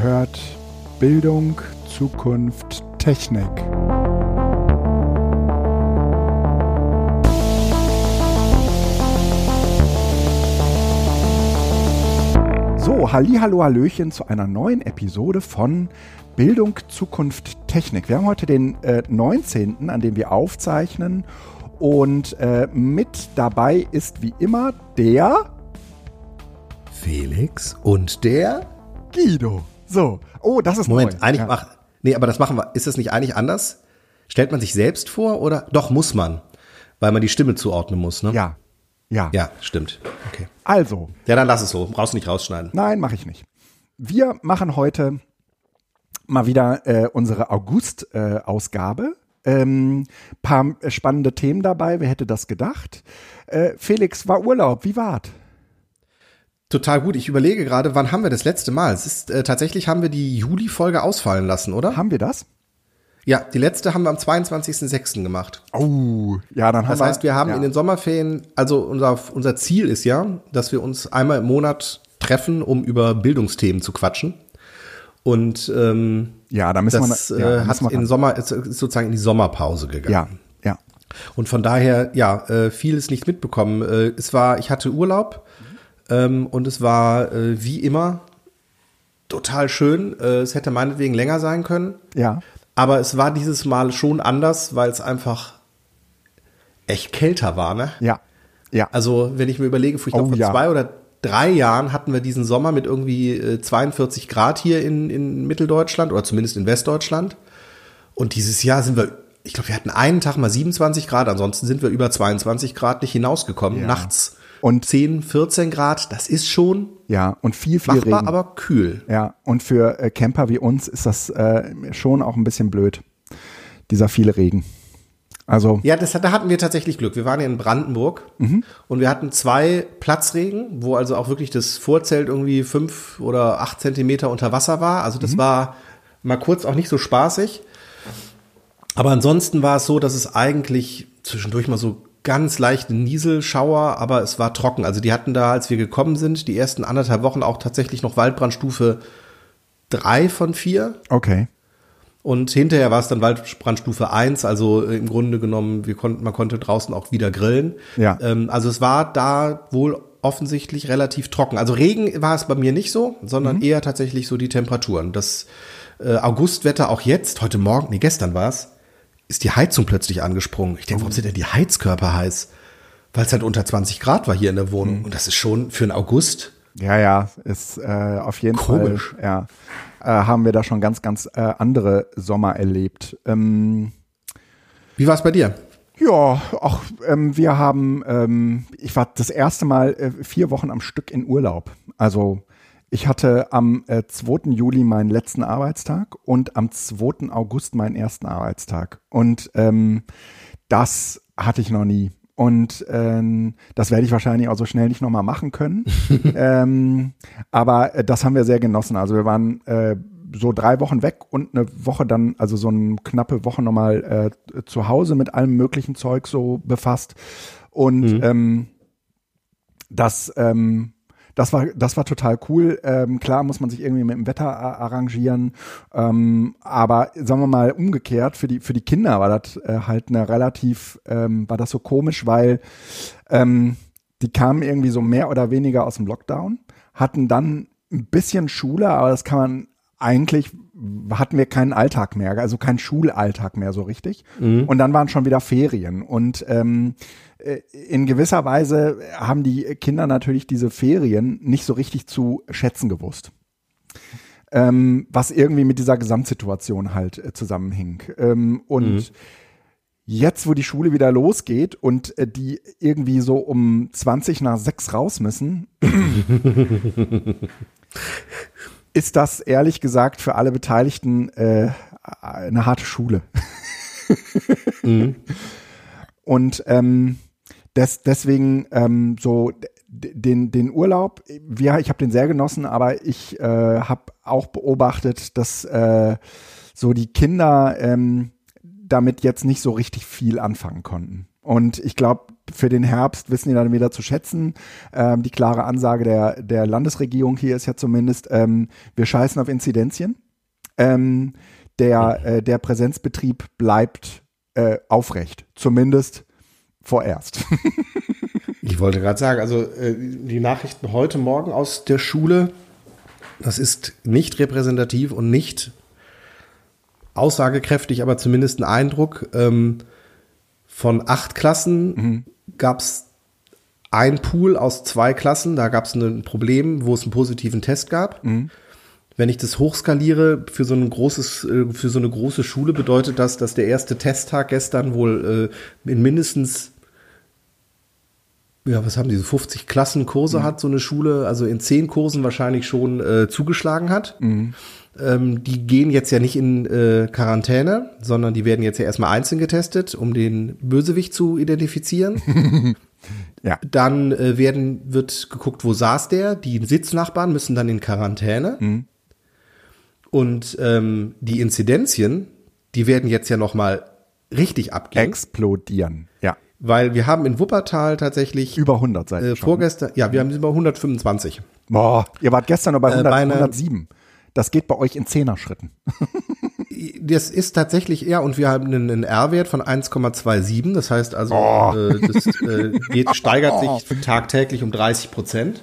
hört Bildung, Zukunft, Technik. So, halli, hallo, hallöchen zu einer neuen Episode von Bildung, Zukunft, Technik. Wir haben heute den äh, 19., an dem wir aufzeichnen und äh, mit dabei ist wie immer der Felix und der Guido. So, oh, das ist Moment, neu. eigentlich Ja. mach, nee, aber das machen wir, ist das nicht eigentlich anders? Stellt man sich selbst vor oder? Doch, muss man. Weil man die Stimme zuordnen muss, ne? Ja, ja. Ja, stimmt. Okay. Also, Ja, dann lass es so. Brauchst du nicht rausschneiden. Nein, mache ich nicht. Wir machen heute mal wieder äh, unsere August-Ausgabe. ähm, paar äh, spannende Themen dabei. Wer hätte das gedacht? Äh, Felix, war Urlaub. Wie war's? Total gut. Ich überlege gerade, wann haben wir das letzte Mal? Es ist, äh, tatsächlich haben wir die Juli-Folge ausfallen lassen, oder? Haben wir das? Ja, die letzte haben wir am 22.06. gemacht. Oh, ja, dann haben Das wir. heißt, wir haben ja. in den Sommerferien, also unser, unser Ziel ist ja, dass wir uns einmal im Monat treffen, um über Bildungsthemen zu quatschen. Und ähm, Ja, da müssen das wir. äh, ja, da hat wir in. Sommer ist, sozusagen in die Sommerpause gegangen. Ja, ja. Und von daher, ja, äh, vieles nicht mitbekommen. Äh, es war, ich hatte Urlaub ähm, und es war äh, wie immer total schön. Äh, es hätte meinetwegen länger sein können. Ja. Aber es war dieses Mal schon anders, weil es einfach echt kälter war, ne? Ja. Ja. Also, wenn ich mir überlege, ich glaube, Oh, vor ja. zwei oder drei Jahren hatten wir diesen Sommer mit irgendwie äh, 42 Grad hier in, in Mitteldeutschland oder zumindest in Westdeutschland. Und dieses Jahr sind wir, ich glaube, wir hatten einen Tag mal 27 Grad, ansonsten sind wir über 22 Grad nicht hinausgekommen. Ja. Nachts Und- 10, 14 Grad, das ist schon ja. Und viel, viel machbar, Regen. aber kühl. Ja, und für äh, Camper wie uns ist das äh, schon auch ein bisschen blöd, dieser viele Regen. Also, Ja, das, da hatten wir tatsächlich Glück. Wir waren ja in Brandenburg Mhm. und wir hatten zwei Platzregen, wo also auch wirklich das Vorzelt irgendwie fünf oder acht Zentimeter unter Wasser war. Also Mhm. das war mal kurz auch nicht so spaßig. Aber ansonsten war es so, dass es eigentlich zwischendurch mal so ganz leichte Nieselschauer, aber es war trocken. Also die hatten da, als wir gekommen sind, die ersten anderthalb Wochen auch tatsächlich noch Waldbrandstufe drei von vier. okay. Und hinterher war es dann Waldbrandstufe 1, also äh, im Grunde genommen, wir konnten, man konnte draußen auch wieder grillen. Ja. Ähm, also es war da wohl offensichtlich relativ trocken. Also Regen war es bei mir nicht so, sondern Mhm. eher tatsächlich so die Temperaturen. Das äh, Augustwetter auch jetzt, heute Morgen, nee, gestern war es, ist die Heizung plötzlich angesprungen. Ich denke, warum sind denn die Heizkörper heiß? Weil es halt unter 20 Grad war hier in der Wohnung. Mhm. Und das ist schon für den August. Ja, ja, ist äh, auf jeden Komisch. Fall, ja, äh, haben wir da schon ganz, ganz äh, andere Sommer erlebt. Ähm, Wie war es bei dir? ja, auch ähm, wir haben, ähm, ich war das erste Mal äh, vier Wochen am Stück in Urlaub. Also ich hatte am äh, 2. Juli meinen letzten Arbeitstag und am 2. August meinen ersten Arbeitstag. Und ähm, das hatte ich noch nie. Und ähm, das werde ich wahrscheinlich auch so schnell nicht nochmal machen können. ähm, aber äh, das haben wir sehr genossen. Also wir waren äh, so drei Wochen weg und eine Woche dann, also so eine knappe Woche nochmal äh, zu Hause mit allem möglichen Zeug so befasst. Und ähm, das, ähm, das war, das war total cool. Ähm, klar muss man sich irgendwie mit dem Wetter arrangieren. Ähm, aber sagen wir mal umgekehrt, für die, für die Kinder war das äh, halt eine relativ, ähm, war das so komisch, weil ähm, die kamen irgendwie so mehr oder weniger aus dem Lockdown, hatten dann ein bisschen Schule, aber das kann man eigentlich hatten wir keinen Alltag mehr, also keinen Schulalltag mehr so richtig. Und dann waren schon wieder Ferien. Und ähm, äh, in gewisser Weise haben die Kinder natürlich diese Ferien nicht so richtig zu schätzen gewusst. Ähm, was irgendwie mit dieser Gesamtsituation halt äh, zusammenhing. Ähm, und jetzt, wo die Schule wieder losgeht und äh, die irgendwie so um 20 nach 6 raus müssen, ist das ehrlich gesagt für alle Beteiligten äh, eine harte Schule. Und ähm, des, deswegen ähm, so den, den Urlaub, wir, ich habe den sehr genossen, aber ich äh, habe auch beobachtet, dass äh, so die Kinder ähm, damit jetzt nicht so richtig viel anfangen konnten. Und ich glaube, für den Herbst wissen die dann wieder zu schätzen. Ähm, die klare Ansage der, der Landesregierung hier ist ja zumindest, ähm, wir scheißen auf Inzidenzien. Ähm, der, äh, der Präsenzbetrieb bleibt äh, aufrecht, zumindest vorerst. ich wollte gerade sagen, also äh, die Nachrichten heute Morgen aus der Schule, das ist nicht repräsentativ und nicht aussagekräftig, aber zumindest ein Eindruck. Ähm, von acht Klassen mhm. Gab es ein Pool aus zwei Klassen, da gab es ein Problem, wo es einen positiven Test gab. Mhm. Wenn ich das hochskaliere für so ein großes, äh, für so eine große Schule, bedeutet das, dass der erste Testtag gestern wohl äh, in mindestens ja, was haben diese 50 Klassenkurse mhm. hat so eine Schule, also in zehn Kursen wahrscheinlich schon äh, zugeschlagen hat. Mhm. Ähm, die gehen jetzt ja nicht in äh, Quarantäne, sondern die werden jetzt ja erstmal einzeln getestet, um den Bösewicht zu identifizieren. ja. Dann äh, werden, wird geguckt, wo saß der. Die Sitznachbarn müssen dann in Quarantäne. Mhm. Und ähm, die Inzidenzien, die werden jetzt ja noch mal richtig abgehen. Explodieren, ja. Weil wir haben in Wuppertal tatsächlich über 100 seit äh, vorgestern, ja, wir haben über 125. Boah, ihr wart gestern noch bei, 100, äh, bei 107. Das geht bei euch in Zehner-Schritten. das ist tatsächlich eher, und wir haben einen, R-Wert von 1,27. Das heißt also, oh. äh, das äh, geht, steigert sich tagtäglich um 30 Prozent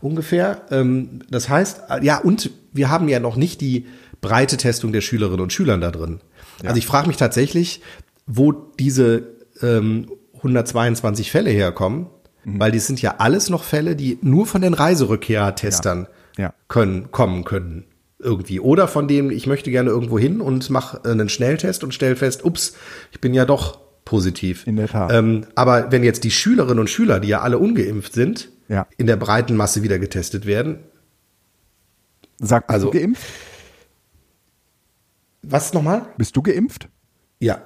ungefähr. Ähm, das heißt, äh, ja, und wir haben ja noch nicht die breite Testung der Schülerinnen und Schülern da drin. Ja. Also ich frage mich tatsächlich, wo diese ähm, 122 Fälle herkommen, mhm. weil die sind ja alles noch Fälle, die nur von den Reiserückkehrtestern ja. ja. können, kommen können irgendwie. Oder von dem, ich möchte gerne irgendwo hin und mache einen Schnelltest und stelle fest, ups, ich bin ja doch positiv. In der Tat. Ähm, aber wenn jetzt die Schülerinnen und Schüler, die ja alle ungeimpft sind, ja. in der breiten Masse wieder getestet werden. Sag, bist also, du geimpft? Was nochmal? Bist du geimpft? Ja.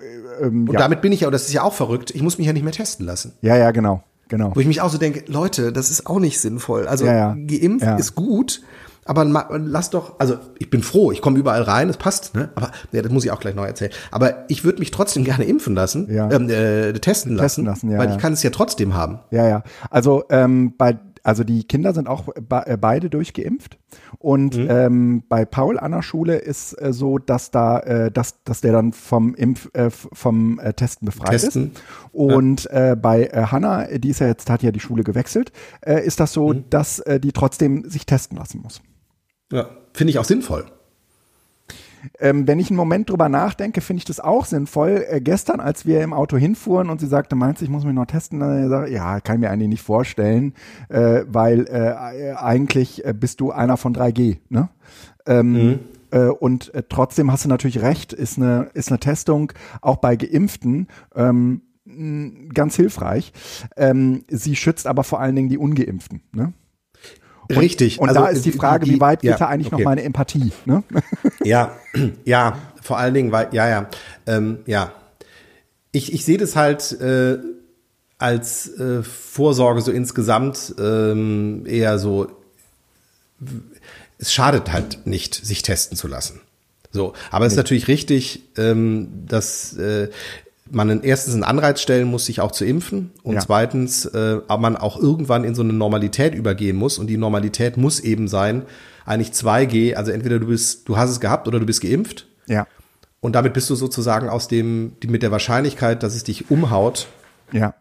Äh, ähm, und ja. damit bin ich ja, und das ist ja auch verrückt, ich muss mich ja nicht mehr testen lassen. Ja, ja, genau. Genau. Wo ich mich auch so denke, Leute, das ist auch nicht sinnvoll. Also ja, ja. geimpft ja. ist gut, aber lass doch, also ich bin froh, ich komme überall rein, es passt, ne? Aber ja, das muss ich auch gleich neu erzählen. Aber ich würde mich trotzdem gerne impfen lassen, ja. ähm, äh, testen lassen, testen lassen ja, weil ich kann es ja trotzdem haben. Ja, ja. Also ähm, bei also die Kinder sind auch be beide durchgeimpft und mhm. ähm, bei Paul an der Schule ist äh, so, dass da, äh, dass, dass der dann vom Impf, äh, vom äh, Testen befreit Testen. ist. Und ja. äh, bei äh, Hanna, die ist ja jetzt, hat ja die Schule gewechselt, äh, ist das so, mhm. dass äh, die trotzdem sich testen lassen muss. Ja, finde ich auch sinnvoll. Ähm, wenn ich einen Moment drüber nachdenke, finde ich das auch sinnvoll. Äh, gestern, als wir im Auto hinfuhren und sie sagte, meinst du, ich muss mich noch testen, dann ich, ja, kann ich mir eigentlich nicht vorstellen, äh, weil äh, eigentlich äh, bist du einer von 3G. Ne? Ähm, mhm. Äh, und äh, trotzdem hast du natürlich recht, ist eine, ist eine Testung auch bei Geimpften. Ähm, ganz hilfreich. Ähm, sie schützt aber vor allen Dingen die Ungeimpften. Ne? Richtig. Und also, da ist die Frage, die, wie weit geht da eigentlich okay. noch meine Empathie? Ne? Ja, ja, vor allen Dingen, weil, ja, ja, ähm, ja. Ich, ich sehe das halt äh, als äh, Vorsorge so insgesamt ähm, eher so, es schadet halt nicht, sich testen zu lassen. So, aber es ist natürlich richtig, ähm, dass äh, man erstens einen Anreiz stellen muss, sich auch zu impfen und ja. zweitens äh, man auch irgendwann in so eine Normalität übergehen muss und die Normalität muss eben sein, eigentlich 2G, also entweder du bist, du hast es gehabt oder du bist geimpft. Ja. Und damit bist du sozusagen aus dem, die, mit der Wahrscheinlichkeit, dass es dich umhaut. Ja.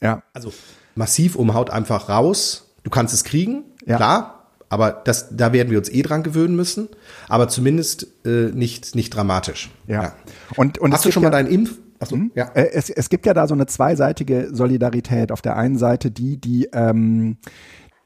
Ja. Also massiv umhaut einfach raus. Du kannst es kriegen, ja. klar. Aber das, da werden wir uns eh dran gewöhnen müssen. Aber zumindest äh, nicht, nicht dramatisch. Ja. ja. Und, und Hast du schon mal deinen Impf, Achso, mhm. ja. Äh, es, es gibt ja da so eine zweiseitige Solidarität. Auf der einen Seite die, die, ähm,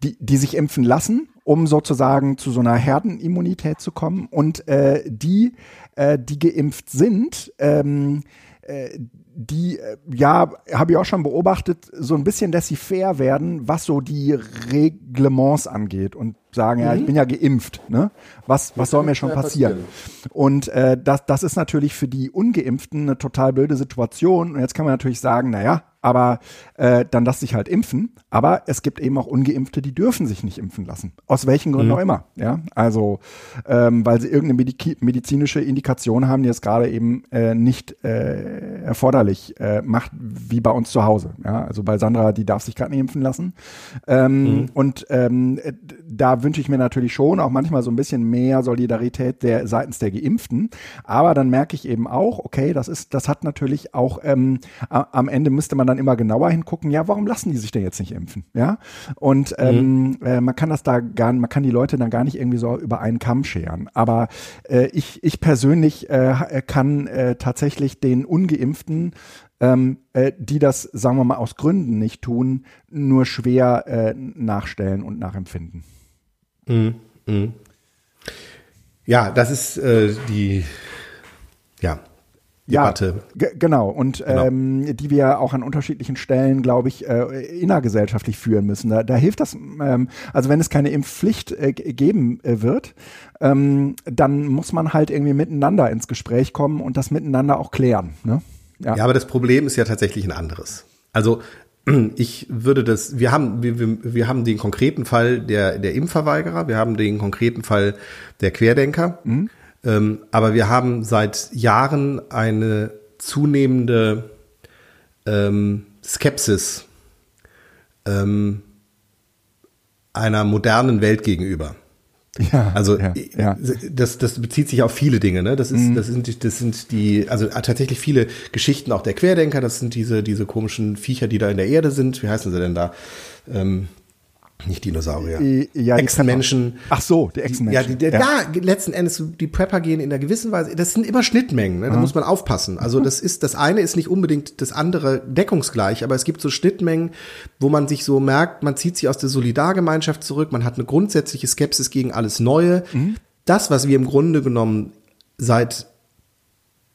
die, die sich impfen lassen, um sozusagen zu so einer Herdenimmunität zu kommen und äh, die, äh, die geimpft sind, ähm, äh, die, äh, ja, habe ich auch schon beobachtet, so ein bisschen laissez-faire werden, was so die Reglements angeht und sagen, mhm. ja, ich mhm. bin ja geimpft, ne? Was, was soll mir schon passieren? passieren? Und äh, das, das ist natürlich für die Ungeimpften eine total blöde Situation. Und jetzt kann man natürlich sagen, naja, aber äh, dann lass dich halt impfen. Aber es gibt eben auch Ungeimpfte, die dürfen sich nicht impfen lassen. Aus welchen Gründen mhm. auch immer. Ja, also ähm, weil sie irgendeine medizinische Indikation haben, die jetzt gerade eben äh, nicht äh, erforderlich äh, macht wie bei uns zu Hause. Ja, also bei Sandra, die darf sich gerade nicht impfen lassen. Ähm, mhm. Und ähm, da wünsche ich mir natürlich schon auch manchmal so ein bisschen mehr Solidarität der seitens der Geimpften. Aber dann merke ich eben auch, okay, das ist, das hat natürlich auch ähm, am Ende müsste man dann immer genauer hingucken. Ja, warum lassen die sich denn jetzt nicht impfen? Ja, und mhm. ähm, äh, man kann das da gar, man kann die Leute dann gar nicht irgendwie so über einen Kamm scheren. Aber äh, ich, ich persönlich äh, kann äh, tatsächlich den Ungeimpften ähm, äh, die das, sagen wir mal, aus Gründen nicht tun, nur schwer äh, nachstellen und nachempfinden. Mhm. Mhm. Ja, das ist äh, die, ja, Debatte. Ja, genau. Und genau. Ähm, die wir auch an unterschiedlichen Stellen, glaube ich, äh, innergesellschaftlich führen müssen. Da, da hilft das, ähm, also wenn es keine Impfpflicht äh, geben äh, wird, ähm, dann muss man halt irgendwie miteinander ins Gespräch kommen und das miteinander auch klären. Ne? Ja. ja, aber das Problem ist ja tatsächlich ein anderes. Also ich würde das, wir haben, wir, wir haben den konkreten Fall der, der Impfverweigerer, wir haben den konkreten Fall der Querdenker, mhm. ähm, aber wir haben seit Jahren eine zunehmende ähm, Skepsis ähm, einer modernen Welt gegenüber. Ja, also ja, ja. das das bezieht sich auf viele Dinge, ne? Das ist mhm. das sind das sind die also tatsächlich viele Geschichten auch der Querdenker, das sind diese diese komischen Viecher, die da in der Erde sind. Wie heißen sie denn da? Ähm, nicht Dinosaurier. Ja, Echsenmenschen. Ach so, die Echsenmenschen. Ja, die, ja. ja, letzten Endes, die Prepper gehen in einer gewissen Weise, das sind immer Schnittmengen, ne? da muss man aufpassen. Also das ist, das eine ist nicht unbedingt das andere deckungsgleich, aber es gibt so Schnittmengen, wo man sich so merkt, man zieht sich aus der Solidargemeinschaft zurück, man hat eine grundsätzliche Skepsis gegen alles Neue. Mhm. Das, was wir im Grunde genommen seit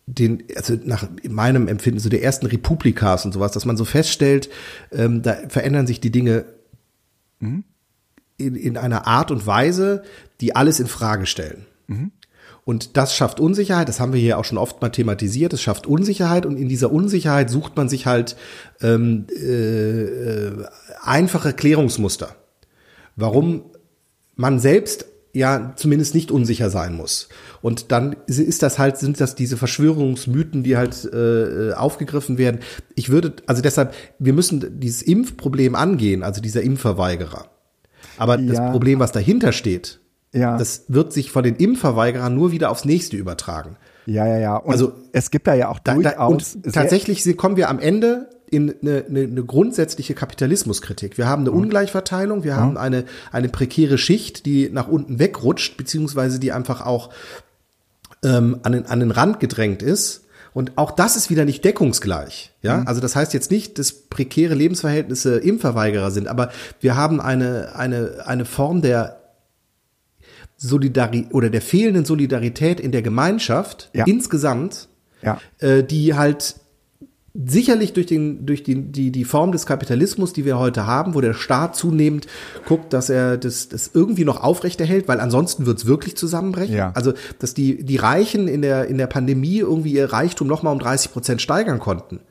den, also nach meinem Empfinden, so der ersten Republikas und sowas, dass man so feststellt, ähm, da verändern sich die Dinge mhm. in, in einer Art und Weise, die alles in Frage stellen. Mhm. Und das schafft Unsicherheit, das haben wir hier auch schon oft mal thematisiert, es schafft Unsicherheit und in dieser Unsicherheit sucht man sich halt ähm, äh, äh, einfache Klärungsmuster, warum man selbst ja zumindest nicht unsicher sein muss. Und dann ist das halt, sind das diese Verschwörungsmythen, die halt äh, aufgegriffen werden. Ich würde, also deshalb, wir müssen dieses Impfproblem angehen, also dieser Impfverweigerer. Aber ja. das Problem, was dahinter steht, ja. das wird sich von den Impfverweigerern nur wieder aufs nächste übertragen. Ja, ja, ja. Und also es gibt da ja auch durchaus. Da, und tatsächlich kommen wir am Ende in eine, eine, eine grundsätzliche Kapitalismuskritik. Wir haben eine mhm. Ungleichverteilung, wir mhm. haben eine, eine prekäre Schicht, die nach unten wegrutscht, beziehungsweise die einfach auch ähm, an, den, an den Rand gedrängt ist. Und auch das ist wieder nicht deckungsgleich. Ja, mhm. also das heißt jetzt nicht, dass prekäre Lebensverhältnisse Impfverweigerer sind, aber wir haben eine, eine, eine Form der Solidarität oder der fehlenden Solidarität in der Gemeinschaft ja. insgesamt, ja. Äh, die halt sicherlich durch, den, durch die, die, die Form des Kapitalismus, die wir heute haben, wo der Staat zunehmend guckt, dass er das, das irgendwie noch aufrechterhält, weil ansonsten wird es wirklich zusammenbrechen. Ja. Also, dass die, die Reichen in der, in der Pandemie irgendwie ihr Reichtum nochmal um 30 Prozent steigern konnten.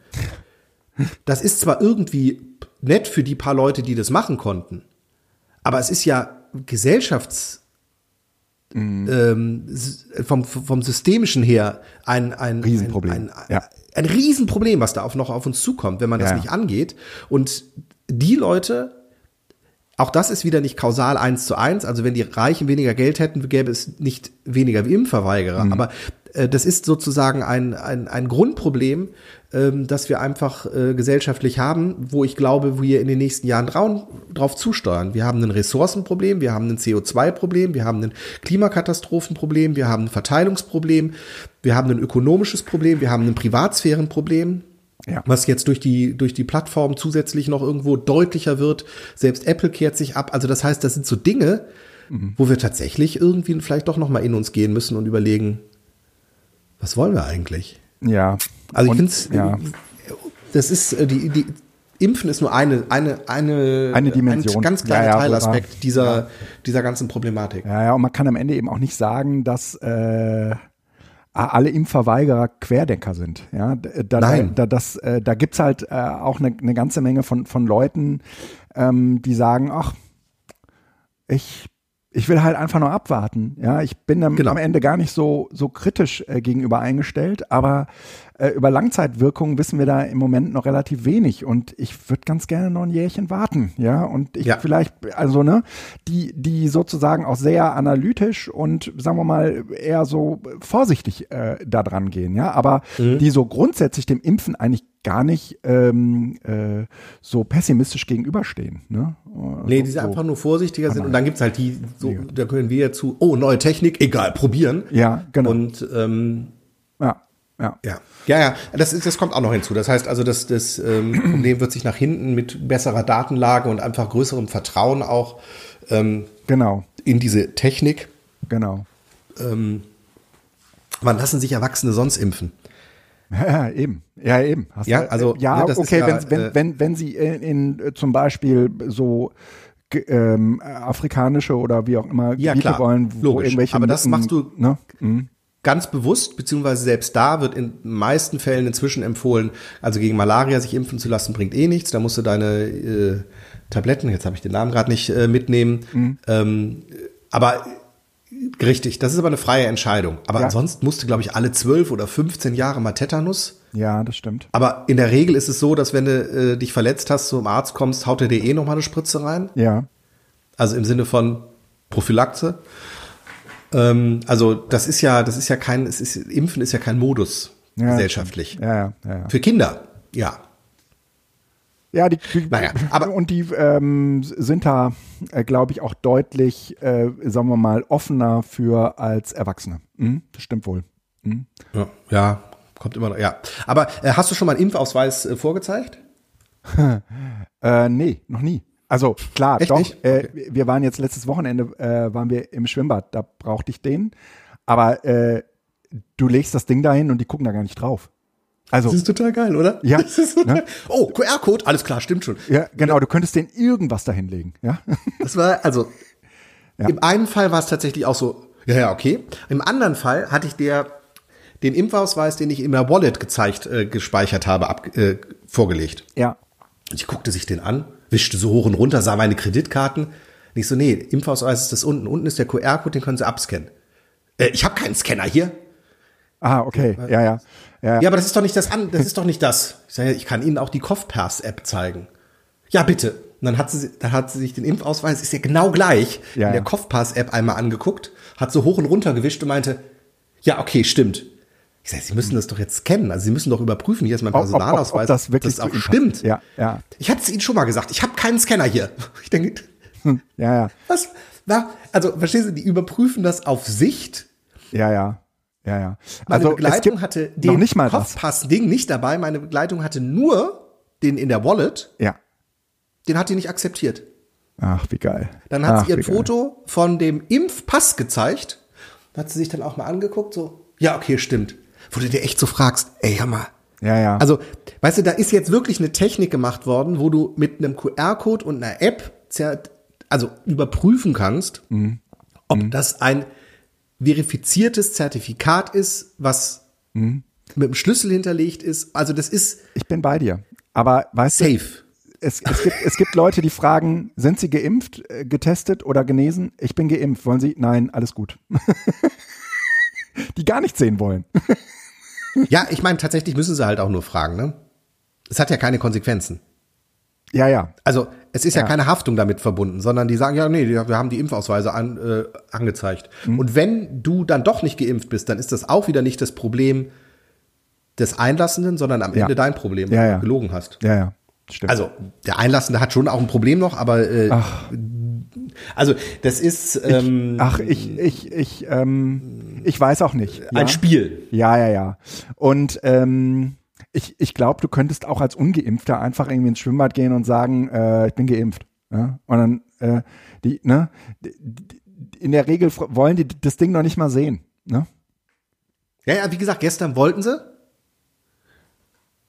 Das ist zwar irgendwie nett für die paar Leute, die das machen konnten, aber es ist ja gesellschafts Mhm. Ähm, vom, vom systemischen her ein, ein Riesenproblem. Ein, ein, ja. Ein Riesenproblem, was da auf, noch auf uns zukommt, wenn man das ja. nicht angeht. Und die Leute, auch das ist wieder nicht kausal eins zu eins. Also wenn die Reichen weniger Geld hätten, gäbe es nicht weniger wie Impfverweigerer. Mhm. Aber das ist sozusagen ein, ein, ein Grundproblem, ähm, das wir einfach äh, gesellschaftlich haben, wo ich glaube, wir in den nächsten Jahren drauf, drauf zusteuern. Wir haben ein Ressourcenproblem, wir haben ein CO2-Problem, wir haben ein Klimakatastrophenproblem, wir haben ein Verteilungsproblem, wir haben ein ökonomisches Problem, wir haben ein Privatsphärenproblem. Ja. Was jetzt durch die, durch die Plattform zusätzlich noch irgendwo deutlicher wird. Selbst Apple kehrt sich ab. Also das heißt, das sind so Dinge, mhm. wo wir tatsächlich irgendwie vielleicht doch noch mal in uns gehen müssen und überlegen, was wollen wir eigentlich? Ja. Also ich finde es, ja. das ist äh, die, die Impfen ist nur eine, eine, eine, eine Dimension. ein ganz kleiner ja, ja, Teilaspekt dieser, ja. dieser ganzen Problematik. Ja, ja, und man kann am Ende eben auch nicht sagen, dass äh, alle Impfverweigerer Querdenker sind. Ja, da, Nein. Da, das, äh, da gibt's halt äh, auch eine, eine ganze Menge von, von Leuten, ähm, die sagen, ach, ich ich will halt einfach nur abwarten. Ja, ich bin genau. am Ende gar nicht so, so kritisch äh, gegenüber eingestellt, aber äh, über Langzeitwirkungen wissen wir da im Moment noch relativ wenig und ich würde ganz gerne noch ein Jährchen warten, ja, und ich Ja. vielleicht, also ne, die, die sozusagen auch sehr analytisch und sagen wir mal eher so vorsichtig äh, da dran gehen, ja, aber Mhm. die so grundsätzlich dem Impfen eigentlich gar nicht ähm, äh, so pessimistisch gegenüberstehen, ne? Nee, die so, einfach nur vorsichtiger sind und dann gibt's halt die, so, da können wir zu, oh, neue Technik, egal, probieren. Ja, genau. Und ähm, ja, ja. ja, ja, ja, das, ist, das kommt auch noch hinzu. Das heißt also, das, das ähm, Problem wird sich nach hinten mit besserer Datenlage und einfach größerem Vertrauen auch ähm, Genau, in diese Technik. genau. Ähm, wann lassen sich Erwachsene sonst impfen? Ja, eben. Ja, eben. Hast Ja, du- also, ja, ne, okay, ja, wenn, wenn, äh, wenn, wenn sie in, in äh, zum Beispiel so ähm, afrikanische oder wie auch immer Ja, Gebiete klar, wollen, wo logisch. irgendwelche Aber das machst du- ne? Mhm. Ganz bewusst, beziehungsweise selbst da wird in den meisten Fällen inzwischen empfohlen, also gegen Malaria sich impfen zu lassen, bringt eh nichts. Da musst du deine äh, Tabletten, jetzt habe ich den Namen gerade nicht, äh, mitnehmen. Mhm. Ähm, aber richtig, das ist aber eine freie Entscheidung. Aber Ja. ansonsten musst du, glaube ich, alle 12 oder 15 Jahre mal Tetanus. Ja, das stimmt. Aber in der Regel ist es so, dass wenn du äh, dich verletzt hast, zum Arzt kommst, haut er dir eh noch mal eine Spritze rein. Ja. Also im Sinne von Prophylaxe. Ähm, also das ist ja, das ist ja kein, es ist, Impfen ist ja kein Modus ja gesellschaftlich. Ja, ja. Für Kinder, ja. Ja, die, die Naja, aber- und die ähm, sind da, äh, glaube ich, auch deutlich, äh, sagen wir mal, offener für als Erwachsene. Mhm, das stimmt wohl. Mhm. Ja, ja kommt immer noch, ja. Aber äh, hast du schon mal einen Impfausweis äh, vorgezeigt? Äh, nee, noch nie. Also klar, Echt doch. nicht? Äh, wir waren jetzt letztes Wochenende, äh, waren wir im Schwimmbad, da brauchte ich den. Aber äh, du legst das Ding dahin und die gucken da gar nicht drauf. Also, Das ist total geil, oder? Ja, ne? Oh, QR-Code, alles klar, stimmt schon. ja, genau, du könntest den irgendwas dahin legen, ja. Das war, also, Ja. im einen Fall war es tatsächlich auch so, ja, ja, okay. Im anderen Fall hatte ich der, den Impfausweis, den ich in der Wallet gezeigt, äh, gespeichert habe, ab, äh, vorgelegt. Ja, Und ich guckte sich den an, wischte so hoch und runter, sah meine Kreditkarten. Ich so, nee, Impfausweis ist das unten. Unten ist der QR-Code, den können Sie abscannen. Äh, ich habe keinen Scanner hier. ah, okay, ja, ja. Ja, Ja, aber das ist doch nicht das an, das ist doch nicht das. Ich sage, ich kann Ihnen auch die CoughPass-App zeigen. Ja, bitte. Und dann hat sie, dann hat sie sich den Impfausweis, ist ja genau gleich, Ja, in der ja. CoughPass-App einmal angeguckt, hat so hoch und runter gewischt und meinte, ja, okay, stimmt. Ich sage, Sie müssen das doch jetzt scannen. Also Sie müssen doch überprüfen, hier ist mein Ob- ob- ob- ob Personalausweis, das wirklich das auch stimmt. Ja, ja. Ich hatte es Ihnen schon mal gesagt, ich habe keinen Scanner hier. Ich denke, ja, ja, was? Na, also, verstehst du, die überprüfen das auf Sicht. ja, ja, ja, ja. Meine Also es Begleitung hatte den nicht mal das. Kopfpass-Ding nicht dabei. Meine Begleitung hatte nur den in der Wallet. Ja. Den hat die nicht akzeptiert. Ach, wie geil. Dann hat Ach, sie ihr ein geil. Foto von dem Impfpass gezeigt. Hat sie sich dann auch mal angeguckt, so, ja, okay, stimmt. Wo du dir echt so fragst, ey, mal. Ja, ja. Also, weißt du, da ist jetzt wirklich eine Technik gemacht worden, wo du mit einem QR-Code und einer App also überprüfen kannst, Mhm. ob das ein verifiziertes Zertifikat ist, was Mhm. mit dem Schlüssel hinterlegt ist. Also das ist ich bin bei dir. Aber weißt du, safe. es, es, gibt, es gibt Leute, die fragen, sind sie geimpft, äh, getestet oder genesen? Ich bin geimpft. Wollen sie? Nein, alles gut. die gar nichts sehen wollen. Ja, ich meine, tatsächlich müssen sie halt auch nur fragen, ne? Es hat ja keine Konsequenzen. Ja, ja. Also es ist ja, Ja. keine Haftung damit verbunden, sondern die sagen, ja, nee, wir haben die Impfausweise an, äh, angezeigt. Mhm. Und wenn du dann doch nicht geimpft bist, dann ist das auch wieder nicht das Problem des Einlassenden, sondern am Ja. Ende dein Problem, Ja, weil ja. du gelogen hast. Ja, ja. Stimmt. Also der Einlassende hat schon auch ein Problem noch, aber äh, also das ist ähm, Ach, ich, ich, ich, ähm, ich weiß auch nicht. Ja? ein Spiel. Ja, ja, ja. Und ähm, ich, ich glaube, du könntest auch als Ungeimpfter einfach irgendwie ins Schwimmbad gehen und sagen, äh, ich bin geimpft. Ja? Und dann, äh, die, ne, die, die, in der Regel wollen die das Ding noch nicht mal sehen. Ne? Ja, ja, wie gesagt, gestern wollten sie,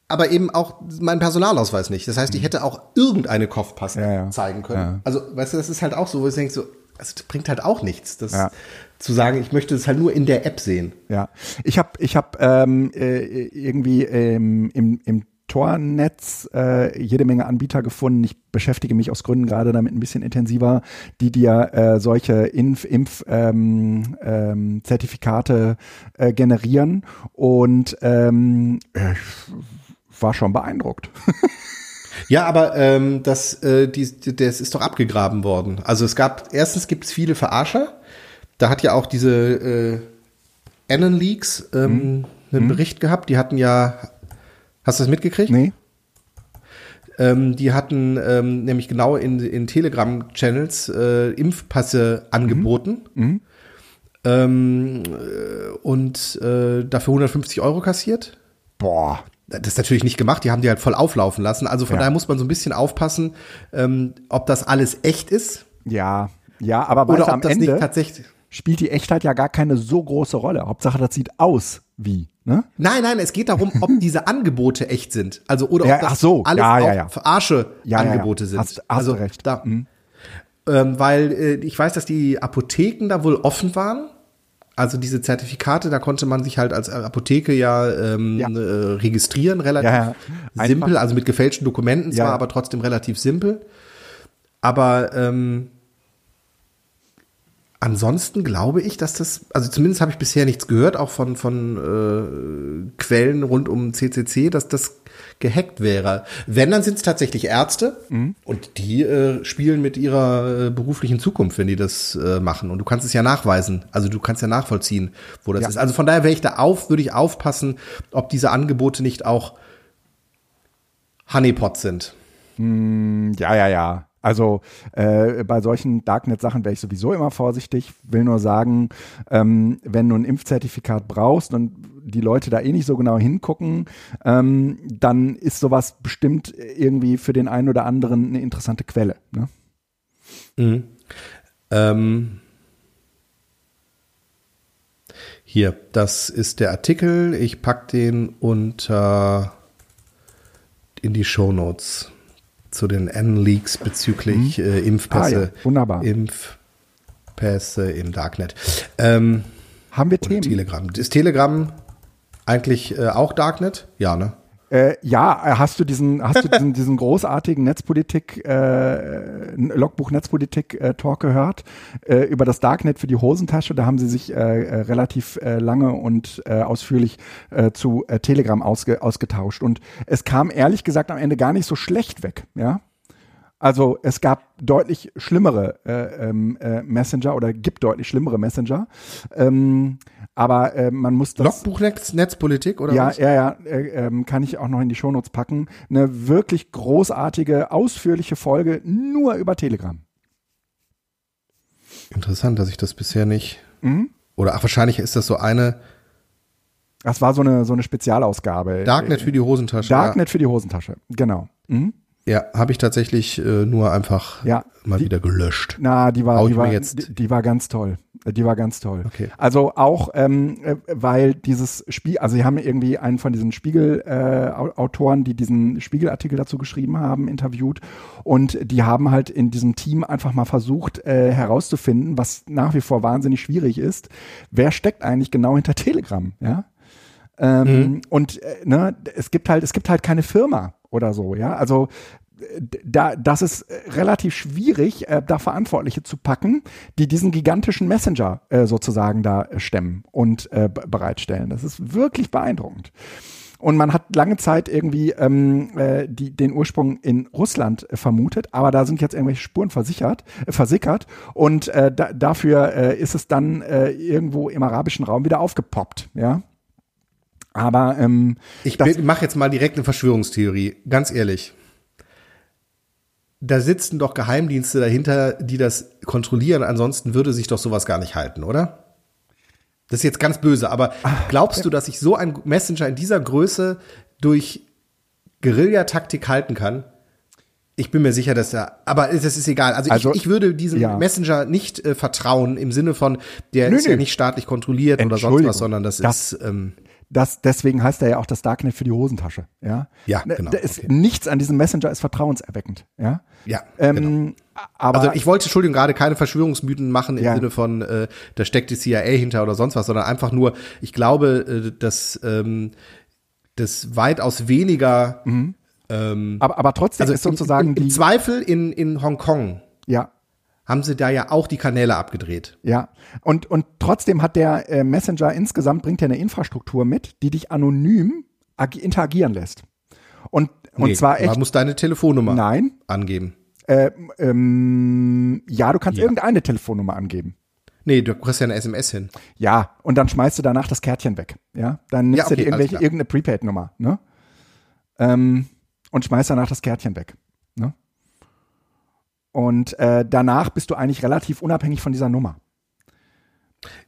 aber eben auch meinen Personalausweis nicht. Das heißt, ich hätte auch irgendeine Kopfpass Ja, ja. zeigen können. Ja. Also, weißt du, das ist halt auch so, wo ich denke, so, also, das bringt halt auch nichts, das Ja. Zu sagen, ich möchte es halt nur in der App sehen. Ja. Ich habe ich hab, ähm, äh, irgendwie ähm, im, im Tornetz äh, jede Menge Anbieter gefunden. Ich beschäftige mich aus Gründen gerade damit ein bisschen intensiver, die dir äh, solche Impf-Zertifikate ähm, ähm, äh, generieren. Und ähm, ich war schon beeindruckt. Ja, aber ähm, das, äh, die, das ist doch abgegraben worden. Also es gab, erstens gibt es viele Verarscher. Da hat ja auch diese äh, Anon Leaks ähm, mhm. einen mhm. Bericht gehabt. Die hatten ja, hast du das mitgekriegt? Nee. Ähm, die hatten ähm, nämlich genau in, in Telegram-Channels äh, Impfpasse angeboten. Mhm. mhm. Ähm, äh, und äh, dafür 150 Euro kassiert. Boah, das ist natürlich nicht gemacht, die haben die halt voll auflaufen lassen. Also von ja. daher muss man so ein bisschen aufpassen, ähm, ob das alles echt ist. Ja, ja, aber oder ob das Ende nicht tatsächlich spielt die Echtheit ja gar keine so große Rolle. Hauptsache, das sieht aus wie. Ne? Nein, nein, es geht darum, ob diese Angebote echt sind. Also oder ob ja, das so. alles ja, ja, ja. Verarsche Angebote sind. Hast, hast also recht. Da, mhm. ähm, weil äh, ich weiß, dass die Apotheken da wohl offen waren also diese Zertifikate, da konnte man sich halt als Apotheke ja, ähm, ja. Äh, registrieren, relativ ja, ja. simpel, also mit gefälschten Dokumenten zwar, aber trotzdem relativ simpel. Aber ähm, ansonsten glaube ich, dass das, also zumindest habe ich bisher nichts gehört, auch von, von äh, Quellen rund um CCC, dass das gehackt wäre. Wenn, dann sind es tatsächlich Ärzte mhm. und die äh, spielen mit ihrer äh, beruflichen Zukunft, wenn die das äh, machen. Und du kannst es ja nachweisen. Also du kannst ja nachvollziehen, wo das ja. ist. Also von daher wäre ich da auf, würde ich aufpassen, ob diese Angebote nicht auch Honeypot sind. Mm, ja, ja, ja. Also äh, bei solchen Darknet-Sachen wäre ich sowieso immer vorsichtig. Will nur sagen, ähm, wenn du ein Impfzertifikat brauchst und die Leute da eh nicht so genau hingucken, ähm, dann ist sowas bestimmt irgendwie für den einen oder anderen eine interessante Quelle. Ne? Mhm. Ähm hier, das ist der Artikel. Ich packe den unter in die Show Notes zu den N-Leaks bezüglich mhm. äh, Impfpässe. Ah, ja. Wunderbar. Impfpässe im Darknet. Ähm, Haben wir Themen? Telegram. Ist Telegram eigentlich äh, auch Darknet? Ja, ne? Äh, ja, äh, hast du diesen, hast du diesen, diesen großartigen Netzpolitik, äh, Logbuch Netzpolitik äh, Talk gehört äh, über das Darknet für die Hosentasche? Da haben sie sich äh, äh relativ äh, lange und äh, ausführlich äh, zu äh, Telegram ausge, ausgetauscht und es kam ehrlich gesagt am Ende gar nicht so schlecht weg, ja. Also es gab deutlich schlimmere äh, ähm, äh, Messenger oder gibt deutlich schlimmere Messenger. Ähm, aber äh, man muss das. Logbuch Netzpolitik oder ja, was? Ja, ja, äh, äh, kann ich auch noch in die Shownotes packen. Eine wirklich großartige, ausführliche Folge nur über Telegram. Interessant, dass ich das bisher nicht. Mhm. Oder ach, wahrscheinlich ist das so eine. Das war so eine, so eine Spezialausgabe. Darknet für die Hosentasche. Darknet ja. für die Hosentasche, genau. Mhm. Ja, habe ich tatsächlich äh, nur einfach ja, mal die, wieder gelöscht. Na, die war, die war, die, die, war ganz toll. Die war ganz toll. Okay. Also auch, ähm, äh, weil dieses Spiel, also sie haben irgendwie einen von diesen Spiegel-Autoren, äh, die diesen Spiegelartikel dazu geschrieben haben, interviewt und die haben halt in diesem Team einfach mal versucht äh, herauszufinden, was nach wie vor wahnsinnig schwierig ist, wer steckt eigentlich genau hinter Telegram, ja? Ähm, mhm. Und äh, ne, es gibt halt, es gibt halt keine Firma oder so, ja. Also da, das ist äh, relativ schwierig, äh, da Verantwortliche zu packen, die diesen gigantischen Messenger äh, sozusagen da äh, stemmen und äh, bereitstellen. Das ist wirklich beeindruckend. Und man hat lange Zeit irgendwie ähm, äh, die, den Ursprung in Russland äh, vermutet, aber da sind jetzt irgendwelche Spuren versichert, äh, versickert und äh, da, dafür äh, ist es dann äh, irgendwo im arabischen Raum wieder aufgepoppt, ja. Aber ähm, ich mache jetzt mal direkt eine Verschwörungstheorie, ganz ehrlich. Da sitzen doch Geheimdienste dahinter, die das kontrollieren. Ansonsten würde sich doch sowas gar nicht halten, oder? Das ist jetzt ganz böse, aber glaubst du, dass sich so ein Messenger in dieser Größe durch Guerillataktik halten kann? Ich bin mir sicher, dass er, aber das ist egal. Also, also ich, ich, würde diesem ja. Messenger nicht äh, vertrauen im Sinne von, der nö, ist nö. ja nicht staatlich kontrolliert oder sonst was, sondern das, das ist. Ähm, das, deswegen heißt er ja auch das Darknet für die Hosentasche. Ja, ja ne, genau. Da ist okay. Nichts an diesem Messenger ist vertrauenserweckend. Ja, ja ähm, genau. Aber, also ich wollte, Entschuldigung, gerade keine Verschwörungsmythen machen im ja. Sinne von, äh, da steckt die CIA hinter oder sonst was, sondern einfach nur, ich glaube, äh, dass ähm, das weitaus weniger. Mhm. Ähm, Aber, aber trotzdem also ist sozusagen im, im, im die. Zweifel in, in Hongkong Ja, haben sie da ja auch die Kanäle abgedreht. Ja, und, und trotzdem hat der äh, Messenger insgesamt, bringt ja eine Infrastruktur mit, die dich anonym ag- interagieren lässt. Und, und Nee, zwar echt, Man muss deine Telefonnummer nein, angeben. äh, ähm, ja, du kannst Ja. irgendeine Telefonnummer angeben. Nee, du kriegst ja eine SMS hin. Ja, und dann schmeißt du danach das Kärtchen weg. Ja, dann nimmst Ja, okay, du dir irgendwelche, irgendeine Prepaid-Nummer, ne? Ähm, und schmeißt danach das Kärtchen weg? Und äh, danach bist du eigentlich relativ unabhängig von dieser Nummer.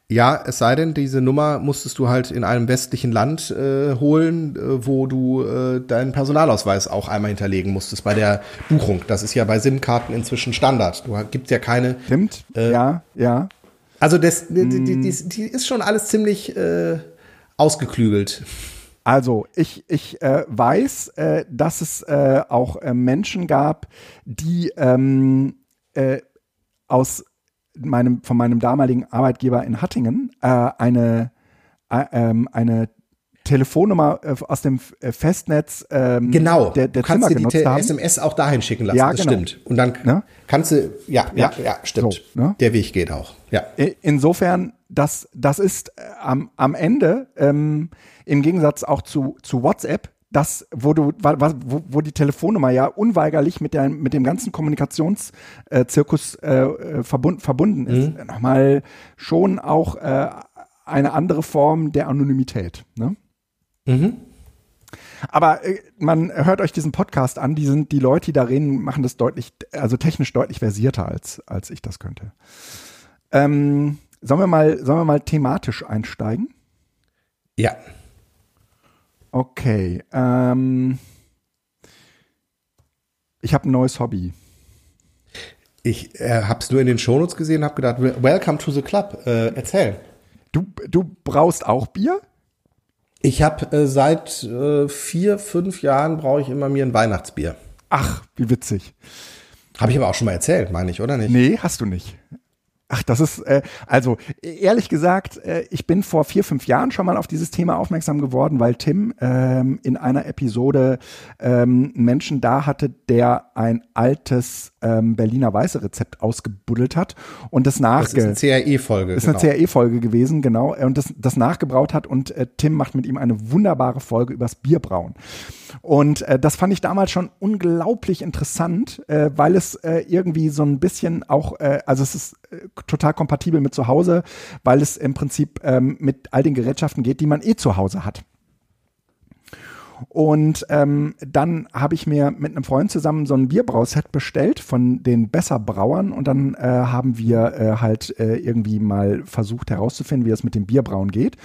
Ja, es sei denn, diese Nummer musstest du halt in einem westlichen Land äh, holen, äh, wo du äh, deinen Personalausweis auch einmal hinterlegen musstest bei der Buchung. Das ist ja bei SIM-Karten inzwischen Standard. Du gibt ja keine. Stimmt? Äh, ja, ja. Also das, die, die, die, die ist schon alles ziemlich äh, ausgeklügelt. Also ich, ich äh, weiß, äh, dass es äh, auch äh, Menschen gab, die ähm, äh, aus meinem, von meinem damaligen Arbeitgeber in Hattingen äh, eine, äh, ähm, eine Telefonnummer aus dem Festnetz ähm, Genau. der, der du kannst Zimmer dir die haben. SMS auch dahin schicken lassen. Ja, das genau. stimmt. Und dann Ne? kannst du, ja, ja, ja, stimmt. So, ne? Der Weg geht auch. Ja. Insofern, das, das ist äh, am, am Ende, ähm, im Gegensatz auch zu, zu WhatsApp, das, wo du, wo, wo die Telefonnummer ja unweigerlich mit, der, mit dem ganzen Kommunikationszirkus äh, äh, verbund, verbunden ist, Mhm. nochmal schon auch äh, eine andere Form der Anonymität. Ne? Mhm. Aber äh, man hört euch diesen Podcast an, die sind, die Leute, die da reden, machen das deutlich, also technisch deutlich versierter als, als ich das könnte. Ähm, sollen wir mal, sollen wir mal thematisch einsteigen? Ja. Okay. Ähm, ich habe ein neues Hobby. Ich äh, hab's nur in den Shownotes gesehen, hab gedacht, welcome to the club. Äh, erzähl. Du, du brauchst auch Bier? Ich habe äh, seit äh, vier, fünf Jahren brauche ich immer mir ein Weihnachtsbier. Ach, wie witzig. Habe ich aber auch schon mal erzählt, meine ich, oder nicht? Nee, hast du nicht. Ach, das ist, äh, also ehrlich gesagt, äh, ich bin vor vier, fünf Jahren schon mal auf dieses Thema aufmerksam geworden, weil Tim ähm, in einer Episode ähm, Menschen da hatte, der ein altes ähm, Berliner Weiße Rezept ausgebuddelt hat und das Das nachge ist eine CRE-Folge. ist eine CRE-Folge gewesen, genau, und das, das nachgebraut hat und äh, Tim macht mit ihm eine wunderbare Folge übers Bierbrauen. Und äh, das fand ich damals schon unglaublich interessant, äh, weil es äh, irgendwie so ein bisschen auch, äh, also es ist äh, total kompatibel mit zu Hause, weil es im Prinzip ähm, mit all den Gerätschaften geht, die man eh zu Hause hat. Und ähm, dann habe ich mir mit einem Freund zusammen so ein Bierbrauset bestellt von den Besser Brauern und dann äh, haben wir äh, halt äh, irgendwie mal versucht herauszufinden, wie es mit dem Bierbrauen geht.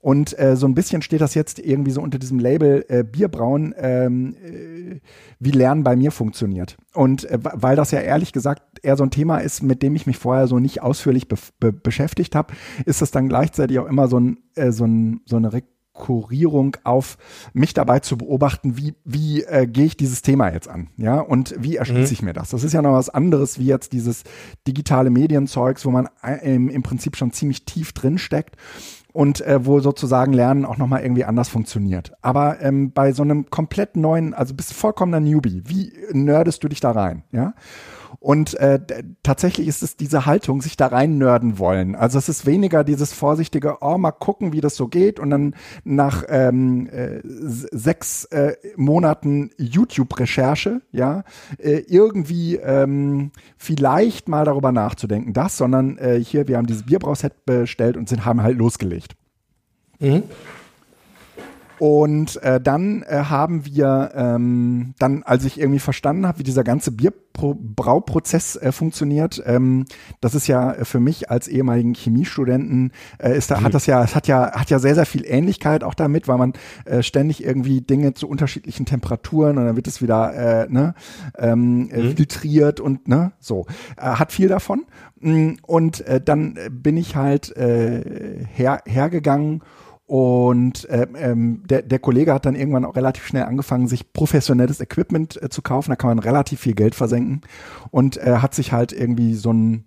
Und äh, so ein bisschen steht das jetzt irgendwie so unter diesem Label äh, Bierbrauen, ähm, äh, wie Lernen bei mir funktioniert. Und weil das ja ehrlich gesagt eher so ein Thema ist, mit dem ich mich vorher so nicht ausführlich be be beschäftigt habe, ist das dann gleichzeitig auch immer so, ein, so, ein, so eine Kurierung auf mich dabei zu beobachten, wie, wie äh, gehe ich dieses Thema jetzt an, ja, und wie erschließe ich mir das? Das ist ja noch was anderes wie jetzt dieses digitale Medienzeugs, wo man äh, im, Prinzip schon ziemlich tief drin steckt und äh, wo sozusagen Lernen auch nochmal irgendwie anders funktioniert. Aber ähm, bei so einem komplett neuen, also bist du vollkommener Newbie, wie nerdest du dich da rein, ja? Und äh, tatsächlich ist es diese Haltung, sich da rein nörden wollen. Also es ist weniger dieses vorsichtige, oh, mal gucken, wie das so geht. Und dann nach ähm, äh, sechs äh, Monaten YouTube-Recherche, ja, äh, irgendwie ähm, vielleicht mal darüber nachzudenken, das, sondern äh, hier, wir haben dieses Bierbrauset bestellt und sind, haben halt losgelegt. Und äh, dann äh, haben wir, ähm, dann, als ich irgendwie verstanden habe, wie dieser ganze Bierbrauprozess äh, funktioniert, ähm, das ist ja für mich als ehemaligen Chemiestudenten, äh, ist da, hat das ja, es hat ja, hat ja sehr, sehr viel Ähnlichkeit auch damit, weil man äh, ständig irgendwie Dinge zu unterschiedlichen Temperaturen und dann wird es wieder äh, ne, ähm, äh, filtriert und ne, so. Äh, hat viel davon. Mm, Und äh, dann äh, bin ich halt äh, her, hergegangen und äh, ähm, der, der Kollege hat dann irgendwann auch relativ schnell angefangen, sich professionelles Equipment äh, zu kaufen. Da kann man relativ viel Geld versenken. Und äh, hat sich halt irgendwie so ein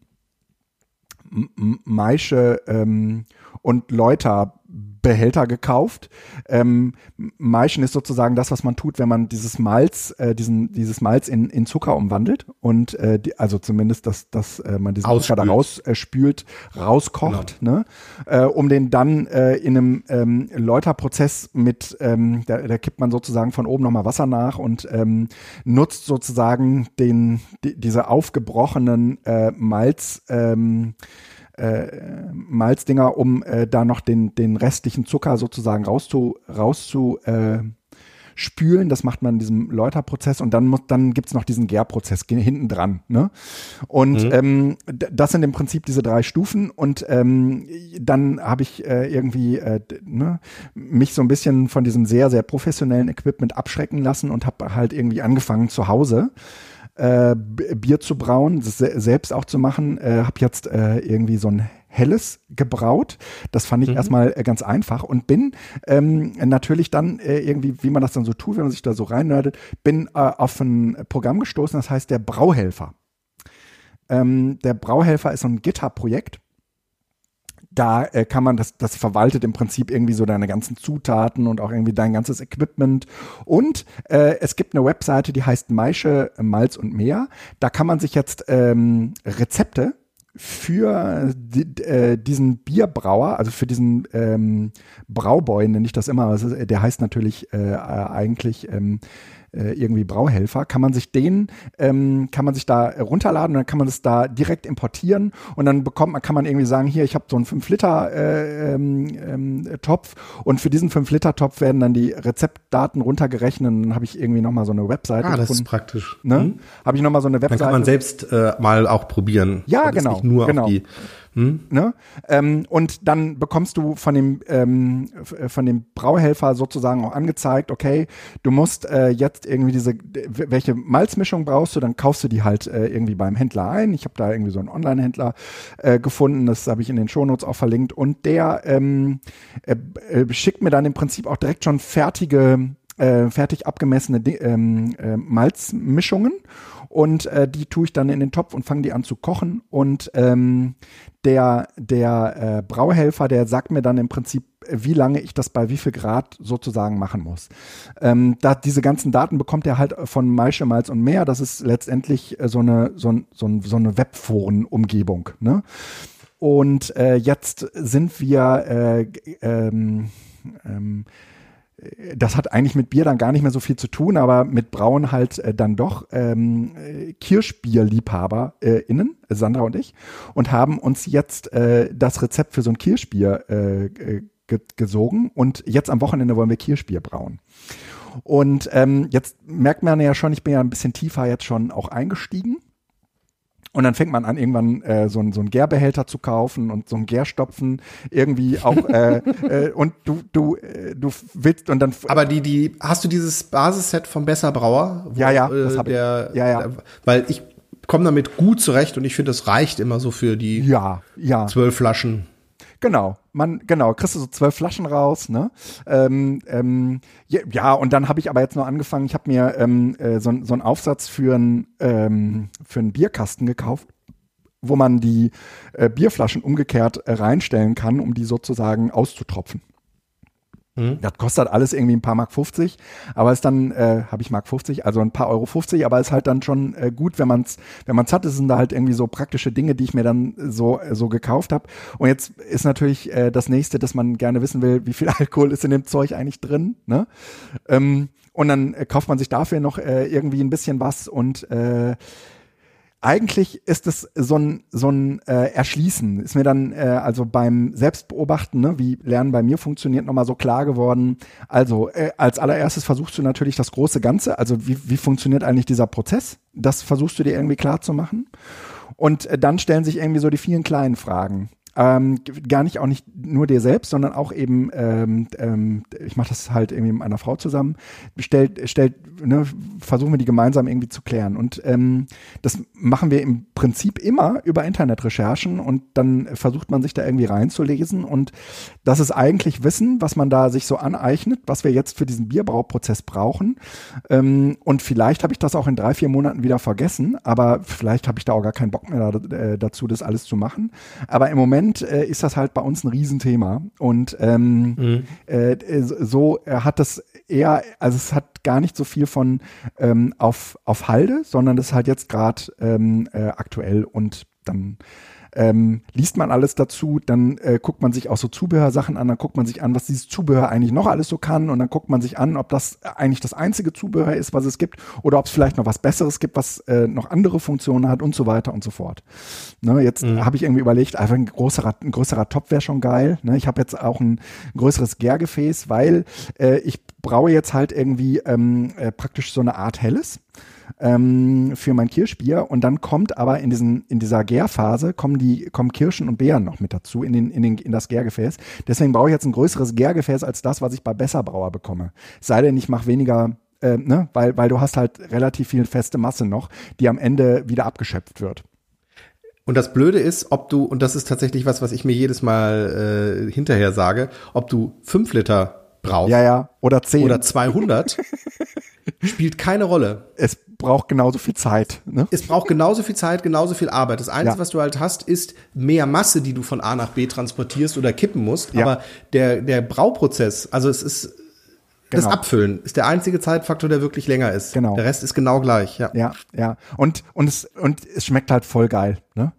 Maische ähm, und Leuter Behälter gekauft. Ähm, Maischen ist sozusagen das, was man tut, wenn man dieses Malz, äh, diesen, dieses Malz in, in Zucker umwandelt und äh, die, also zumindest, dass, dass äh, man diesen Zucker da rausspült, äh, rauskocht, genau. ne? Äh, um den dann äh, in einem ähm, Läuterprozess mit, ähm, da, da kippt man sozusagen von oben nochmal Wasser nach und ähm, nutzt sozusagen den, die, diese aufgebrochenen äh, Malz ähm, äh, Malzdinger, um äh, da noch den, den restlichen Zucker sozusagen rauszu, rauszu äh, spülen. Das macht man in diesem Läuterprozess und dann muss, dann gibt's noch diesen Gärprozess hinten dran. Ne? Und mhm. ähm, das sind im Prinzip diese drei Stufen und ähm, dann habe ich äh, irgendwie äh, ne, mich so ein bisschen von diesem sehr, sehr professionellen Equipment abschrecken lassen und habe halt irgendwie angefangen zu Hause äh, Bier zu brauen, selbst auch zu machen. Äh, habe jetzt äh, irgendwie so ein helles gebraut. Das fand ich mhm. erstmal äh, ganz einfach und bin ähm, natürlich dann äh, irgendwie, wie man das dann so tut, wenn man sich da so reinnördet, bin äh, auf ein Programm gestoßen, das heißt der Brauhelfer. Ähm, der Brauhelfer ist so ein GitHub-Projekt da äh, kann man das, das verwaltet im Prinzip irgendwie so deine ganzen Zutaten und auch irgendwie dein ganzes Equipment. Und äh, es gibt eine Webseite, die heißt Maische Malz und Meer. Da kann man sich jetzt ähm, Rezepte für die, äh, diesen Bierbrauer, also für diesen ähm, Brauboy, nenne ich das immer, also der heißt natürlich äh, eigentlich ähm, äh, irgendwie Brauhelfer, kann man sich den, ähm, kann man sich da runterladen und dann kann man es da direkt importieren und dann bekommt man, kann man irgendwie sagen, hier, ich habe so einen 5 Liter äh, ähm, ähm, Topf und für diesen 5 Liter Topf werden dann die Rezeptdaten runtergerechnet und dann habe ich irgendwie nochmal so eine Webseite. Ah, das gefunden. ist praktisch. Ne? Mhm. Habe ich nochmal so eine Webseite. Dann kann man selbst äh, mal auch probieren. Ja, genau. nur genau. auf die hm? Ne? Ähm, und dann bekommst du von dem, ähm, von dem Brauhelfer sozusagen auch angezeigt, okay, du musst äh, jetzt irgendwie diese, welche Malzmischung brauchst du, dann kaufst du die halt äh, irgendwie beim Händler ein. Ich habe da irgendwie so einen Online-Händler äh, gefunden, das habe ich in den Shownotes auch verlinkt. Und der ähm, äh, äh, schickt mir dann im Prinzip auch direkt schon fertige äh, fertig abgemessene ähm, äh, Malzmischungen und äh, die tue ich dann in den Topf und fange die an zu kochen und ähm, der der äh, Brauhelfer, der sagt mir dann im Prinzip, wie lange ich das bei wie viel Grad sozusagen machen muss. Ähm, da, diese ganzen Daten bekommt er halt von Maische, Malz und mehr. Das ist letztendlich äh, so eine so, ein, so, ein, so eine Webforen-Umgebung. Ne? Und äh, jetzt sind wir äh, ähm, ähm, das hat eigentlich mit Bier dann gar nicht mehr so viel zu tun, aber mit Brauen halt äh, dann doch ähm, Kirschbierliebhaber äh, innen, Sandra und ich, und haben uns jetzt äh, das Rezept für so ein Kirschbier äh, ge gesogen und jetzt am Wochenende wollen wir Kirschbier brauen. Und ähm, jetzt merkt man ja schon, ich bin ja ein bisschen tiefer jetzt schon auch eingestiegen und dann fängt man an, irgendwann äh, so, ein, so einen Gärbehälter zu kaufen und so einen Gärstopfen irgendwie auch äh, äh, und du du äh, du willst und dann aber die die hast du dieses Basisset vom Besserbrauer wo, ja ja das hab der, ich. ja. ja weil ich komme damit gut zurecht und ich finde das reicht immer so für die ja ja. zwölf Flaschen. Genau, man, genau, kriegst du so zwölf Flaschen raus, ne? Ähm, ähm, ja, und dann habe ich aber jetzt noch angefangen, ich habe mir ähm, äh, so, so einen Aufsatz für einen ähm, für einen Bierkasten gekauft, wo man die äh, Bierflaschen umgekehrt äh, reinstellen kann, um die sozusagen auszutropfen. Mhm. Das kostet alles irgendwie ein paar Mark 50, aber ist dann, äh, habe ich Mark 50, also ein paar Euro 50, aber ist halt dann schon äh, gut, wenn man es wenn man's hat. Das sind da halt irgendwie so praktische Dinge, die ich mir dann so, äh, so gekauft habe. Und jetzt ist natürlich äh, das nächste, dass man gerne wissen will, wie viel Alkohol ist in dem Zeug eigentlich drin. Ne? Ähm, und dann äh, kauft man sich dafür noch äh, irgendwie ein bisschen was und äh, eigentlich ist es so ein, so ein äh, Erschließen. Ist mir dann äh, also beim Selbstbeobachten, ne, wie Lernen bei mir funktioniert, nochmal so klar geworden. Also äh, als allererstes versuchst du natürlich das große Ganze, also wie, wie funktioniert eigentlich dieser Prozess? Das versuchst du dir irgendwie klar zu machen. Und äh, dann stellen sich irgendwie so die vielen kleinen Fragen. Ähm, gar nicht auch nicht nur dir selbst, sondern auch eben, ähm, ähm, ich mache das halt irgendwie mit einer Frau zusammen, stellt, stellt, ne, versuchen wir die gemeinsam irgendwie zu klären. Und ähm, das machen wir im Prinzip immer über Internetrecherchen und dann versucht man sich da irgendwie reinzulesen und das ist eigentlich Wissen, was man da sich so aneignet, was wir jetzt für diesen Bierbrauprozess brauchen. Ähm, und vielleicht habe ich das auch in drei, vier Monaten wieder vergessen, aber vielleicht habe ich da auch gar keinen Bock mehr da, äh, dazu, das alles zu machen. Aber im Moment Moment äh, ist das halt bei uns ein Riesenthema. Und ähm, mhm. äh, so äh, hat das eher, also es hat gar nicht so viel von ähm, auf, auf Halde, sondern das ist halt jetzt gerade ähm, äh, aktuell und dann ähm, liest man alles dazu, dann äh, guckt man sich auch so Zubehörsachen an, dann guckt man sich an, was dieses Zubehör eigentlich noch alles so kann und dann guckt man sich an, ob das eigentlich das einzige Zubehör ist, was es gibt oder ob es vielleicht noch was Besseres gibt, was äh, noch andere Funktionen hat und so weiter und so fort. Ne, jetzt mhm. habe ich irgendwie überlegt, einfach ein größerer, ein größerer Topf wäre schon geil. Ne, ich habe jetzt auch ein, ein größeres Gärgefäß, weil äh, ich braue jetzt halt irgendwie ähm, äh, praktisch so eine Art Helles ähm, für mein Kirschbier und dann kommt aber in diesen in dieser Gärphase kommen die kommen Kirschen und Beeren noch mit dazu in den in den in das Gärgefäß. Deswegen brauche ich jetzt ein größeres Gärgefäß als das, was ich bei Besserbrauer bekomme. Sei denn, ich mache weniger äh, ne, weil weil du hast halt relativ viel feste Masse noch, die am Ende wieder abgeschöpft wird. Und das Blöde ist, ob du, und das ist tatsächlich was, was ich mir jedes Mal äh, hinterher sage, ob du fünf Liter brauchst. Ja, ja. Oder zehn. Oder 200. spielt keine Rolle. Es braucht genauso viel Zeit. Ne? Es braucht genauso viel Zeit, genauso viel Arbeit. Das Einzige, ja. was du halt hast, ist mehr Masse, die du von A nach B transportierst oder kippen musst. Ja. Aber der, der Brauprozess, also es ist Genau. Das Abfüllen ist der einzige Zeitfaktor, der wirklich länger ist. Genau. Der Rest ist genau gleich, ja. Ja, ja. Und, und, es, und es schmeckt halt voll geil. Ne?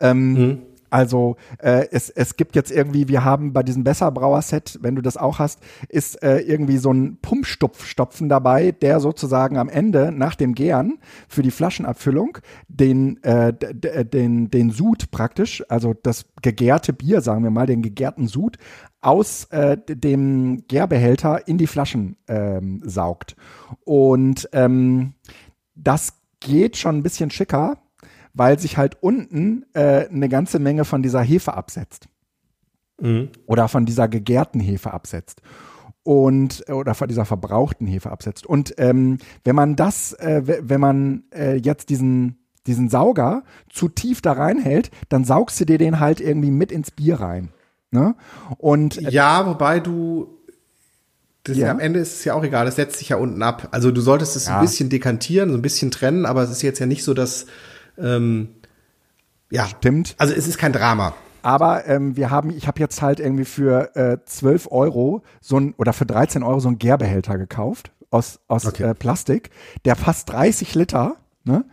Ähm, mhm. Also äh, es, es gibt jetzt irgendwie, wir haben bei diesem Besserbrauer-Set, wenn du das auch hast, ist äh, irgendwie so ein Pumpstopfen dabei, der sozusagen am Ende nach dem Gären für die Flaschenabfüllung den, äh, den, den Sud praktisch, also das gegärte Bier, sagen wir mal, den gegärten Sud aus äh, dem Gärbehälter in die Flaschen ähm, saugt. Und ähm, das geht schon ein bisschen schicker, weil sich halt unten äh, eine ganze Menge von dieser Hefe absetzt. Mhm. Oder von dieser gegärten Hefe absetzt. Und, äh, oder von dieser verbrauchten Hefe absetzt. Und ähm, wenn man das, äh, wenn man äh, jetzt diesen, diesen Sauger zu tief da reinhält, dann saugst du dir den halt irgendwie mit ins Bier rein. Ne? Und äh, ja, wobei du das ja. am Ende ist es ja auch egal, das setzt sich ja unten ab. Also du solltest es ja. ein bisschen dekantieren, so ein bisschen trennen, aber es ist jetzt ja nicht so, dass ähm, ja, stimmt. Also es ist kein Drama. Aber ähm, wir haben, ich habe jetzt halt irgendwie für äh, 12 Euro so ein oder für 13 Euro so einen Gärbehälter gekauft aus, aus okay. äh, Plastik, der fast 30 Liter. Ne?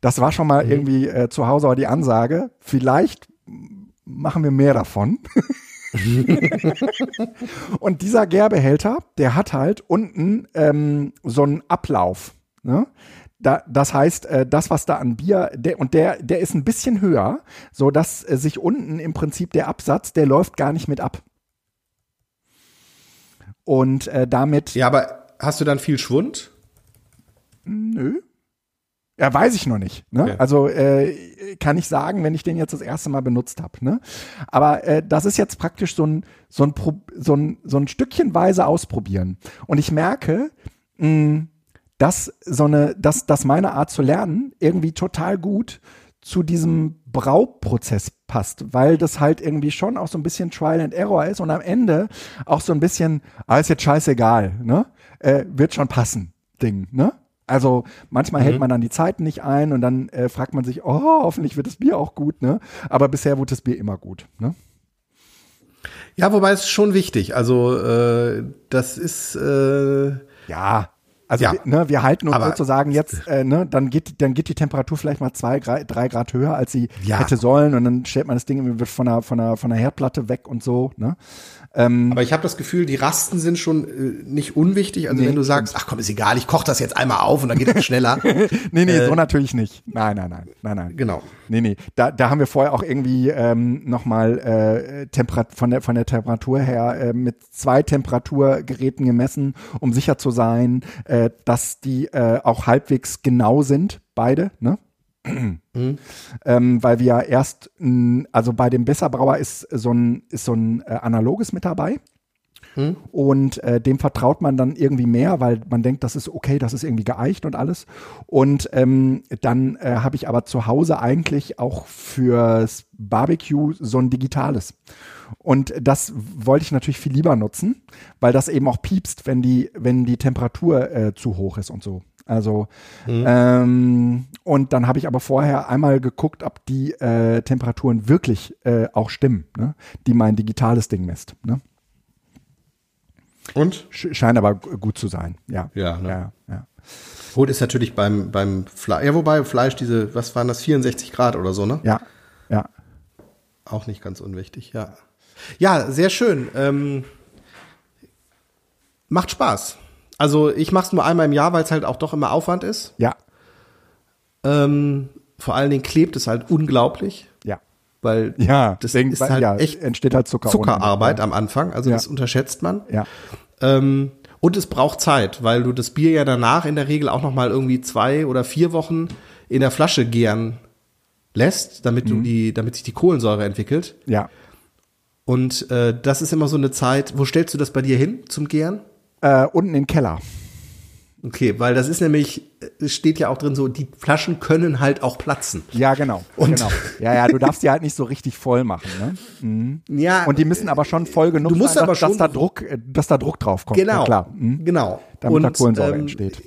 Das war schon mal mhm. irgendwie äh, zu Hause aber die Ansage. Vielleicht machen wir mehr davon. und dieser Gärbehälter, der hat halt unten ähm, so einen Ablauf. Ne? Da, das heißt, äh, das, was da an Bier, der, und der, der ist ein bisschen höher, so dass äh, sich unten im Prinzip der Absatz, der läuft gar nicht mit ab. Und äh, damit. Ja, aber hast du dann viel Schwund? Nö. Ja, weiß ich noch nicht. Ne? Okay. Also äh, kann ich sagen, wenn ich den jetzt das erste Mal benutzt habe. Ne? Aber äh, das ist jetzt praktisch so ein, so ein, so ein, so ein Stückchenweise ausprobieren. Und ich merke, mh, dass so eine, dass, dass meine Art zu lernen irgendwie total gut zu diesem Brauprozess passt, weil das halt irgendwie schon auch so ein bisschen Trial and Error ist und am Ende auch so ein bisschen, ah, ist jetzt scheißegal, ne? Äh, wird schon passen, Ding, ne? Also manchmal mhm. hält man dann die Zeiten nicht ein und dann äh, fragt man sich, oh, hoffentlich wird das Bier auch gut, ne? Aber bisher wurde das Bier immer gut, ne? Ja, wobei es schon wichtig. Also äh, das ist äh, ja also ja, wir, ne, wir halten uns sozusagen jetzt, äh, ne, dann geht, dann geht die Temperatur vielleicht mal zwei, drei Grad höher, als sie ja. hätte sollen und dann stellt man das Ding wird von der, von der, von der Herdplatte weg und so. Ne? Ähm, aber ich habe das Gefühl, die Rasten sind schon äh, nicht unwichtig. Also nee, wenn du sagst, ach komm, ist egal, ich koche das jetzt einmal auf und dann geht es schneller. nee, nee, äh, so natürlich nicht. Nein, nein, nein, nein, nein. Genau. Nee, nee. Da, da haben wir vorher auch irgendwie ähm, nochmal äh, Temperat von der von der Temperatur her äh, mit zwei Temperaturgeräten gemessen, um sicher zu sein, äh, dass die äh, auch halbwegs genau sind, beide, ne? Mhm. Ähm, weil wir erst, also bei dem Besserbrauer ist so ein, ist so ein äh, analoges mit dabei. Mhm. Und äh, dem vertraut man dann irgendwie mehr, weil man denkt, das ist okay, das ist irgendwie geeicht und alles. Und ähm, dann äh, habe ich aber zu Hause eigentlich auch fürs Barbecue so ein digitales. Und das wollte ich natürlich viel lieber nutzen, weil das eben auch piepst, wenn die, wenn die Temperatur äh, zu hoch ist und so. Also ähm, und dann habe ich aber vorher einmal geguckt, ob die äh, Temperaturen wirklich äh, auch stimmen, ne? die mein digitales Ding misst. Ne? Und? Sch- Scheint aber gut zu sein. Ja. Ja, ne? ja, ja. Gut ist natürlich beim, beim Fleisch, ja, wobei Fleisch diese, was waren das, 64 Grad oder so, ne? Ja, ja. Auch nicht ganz unwichtig, ja. Ja, sehr schön. Ähm, macht Spaß. Also ich mache es nur einmal im Jahr, weil es halt auch doch immer Aufwand ist. Ja, Ähm, vor allen Dingen klebt es halt unglaublich, ja. weil Ja, das deswegen- ist halt ja, echt entsteht halt Zucker Zuckerarbeit am Anfang. Also Ja. das unterschätzt man. Ja, Ähm, und es braucht Zeit, weil du das Bier ja danach in der Regel auch noch mal irgendwie zwei oder vier Wochen in der Flasche gären lässt, damit Mhm. du die, damit sich die Kohlensäure entwickelt. ja. Und äh, das ist immer so eine Zeit. Wo stellst du das bei dir hin zum Gären? Äh, unten im Keller. Okay, weil das ist nämlich, es steht ja auch drin so, die Flaschen können halt auch platzen. Ja, genau. Und- genau. Ja, ja, du darfst die halt nicht so richtig voll machen. Ne? Ja. Und die müssen aber schon voll genug Du musst sein, aber dass, dass, schon- da Druck, äh, dass da Druck drauf kommt. genau, Ja, klar. Mhm. genau. Damit da Und, Kohlensäure ähm, entsteht.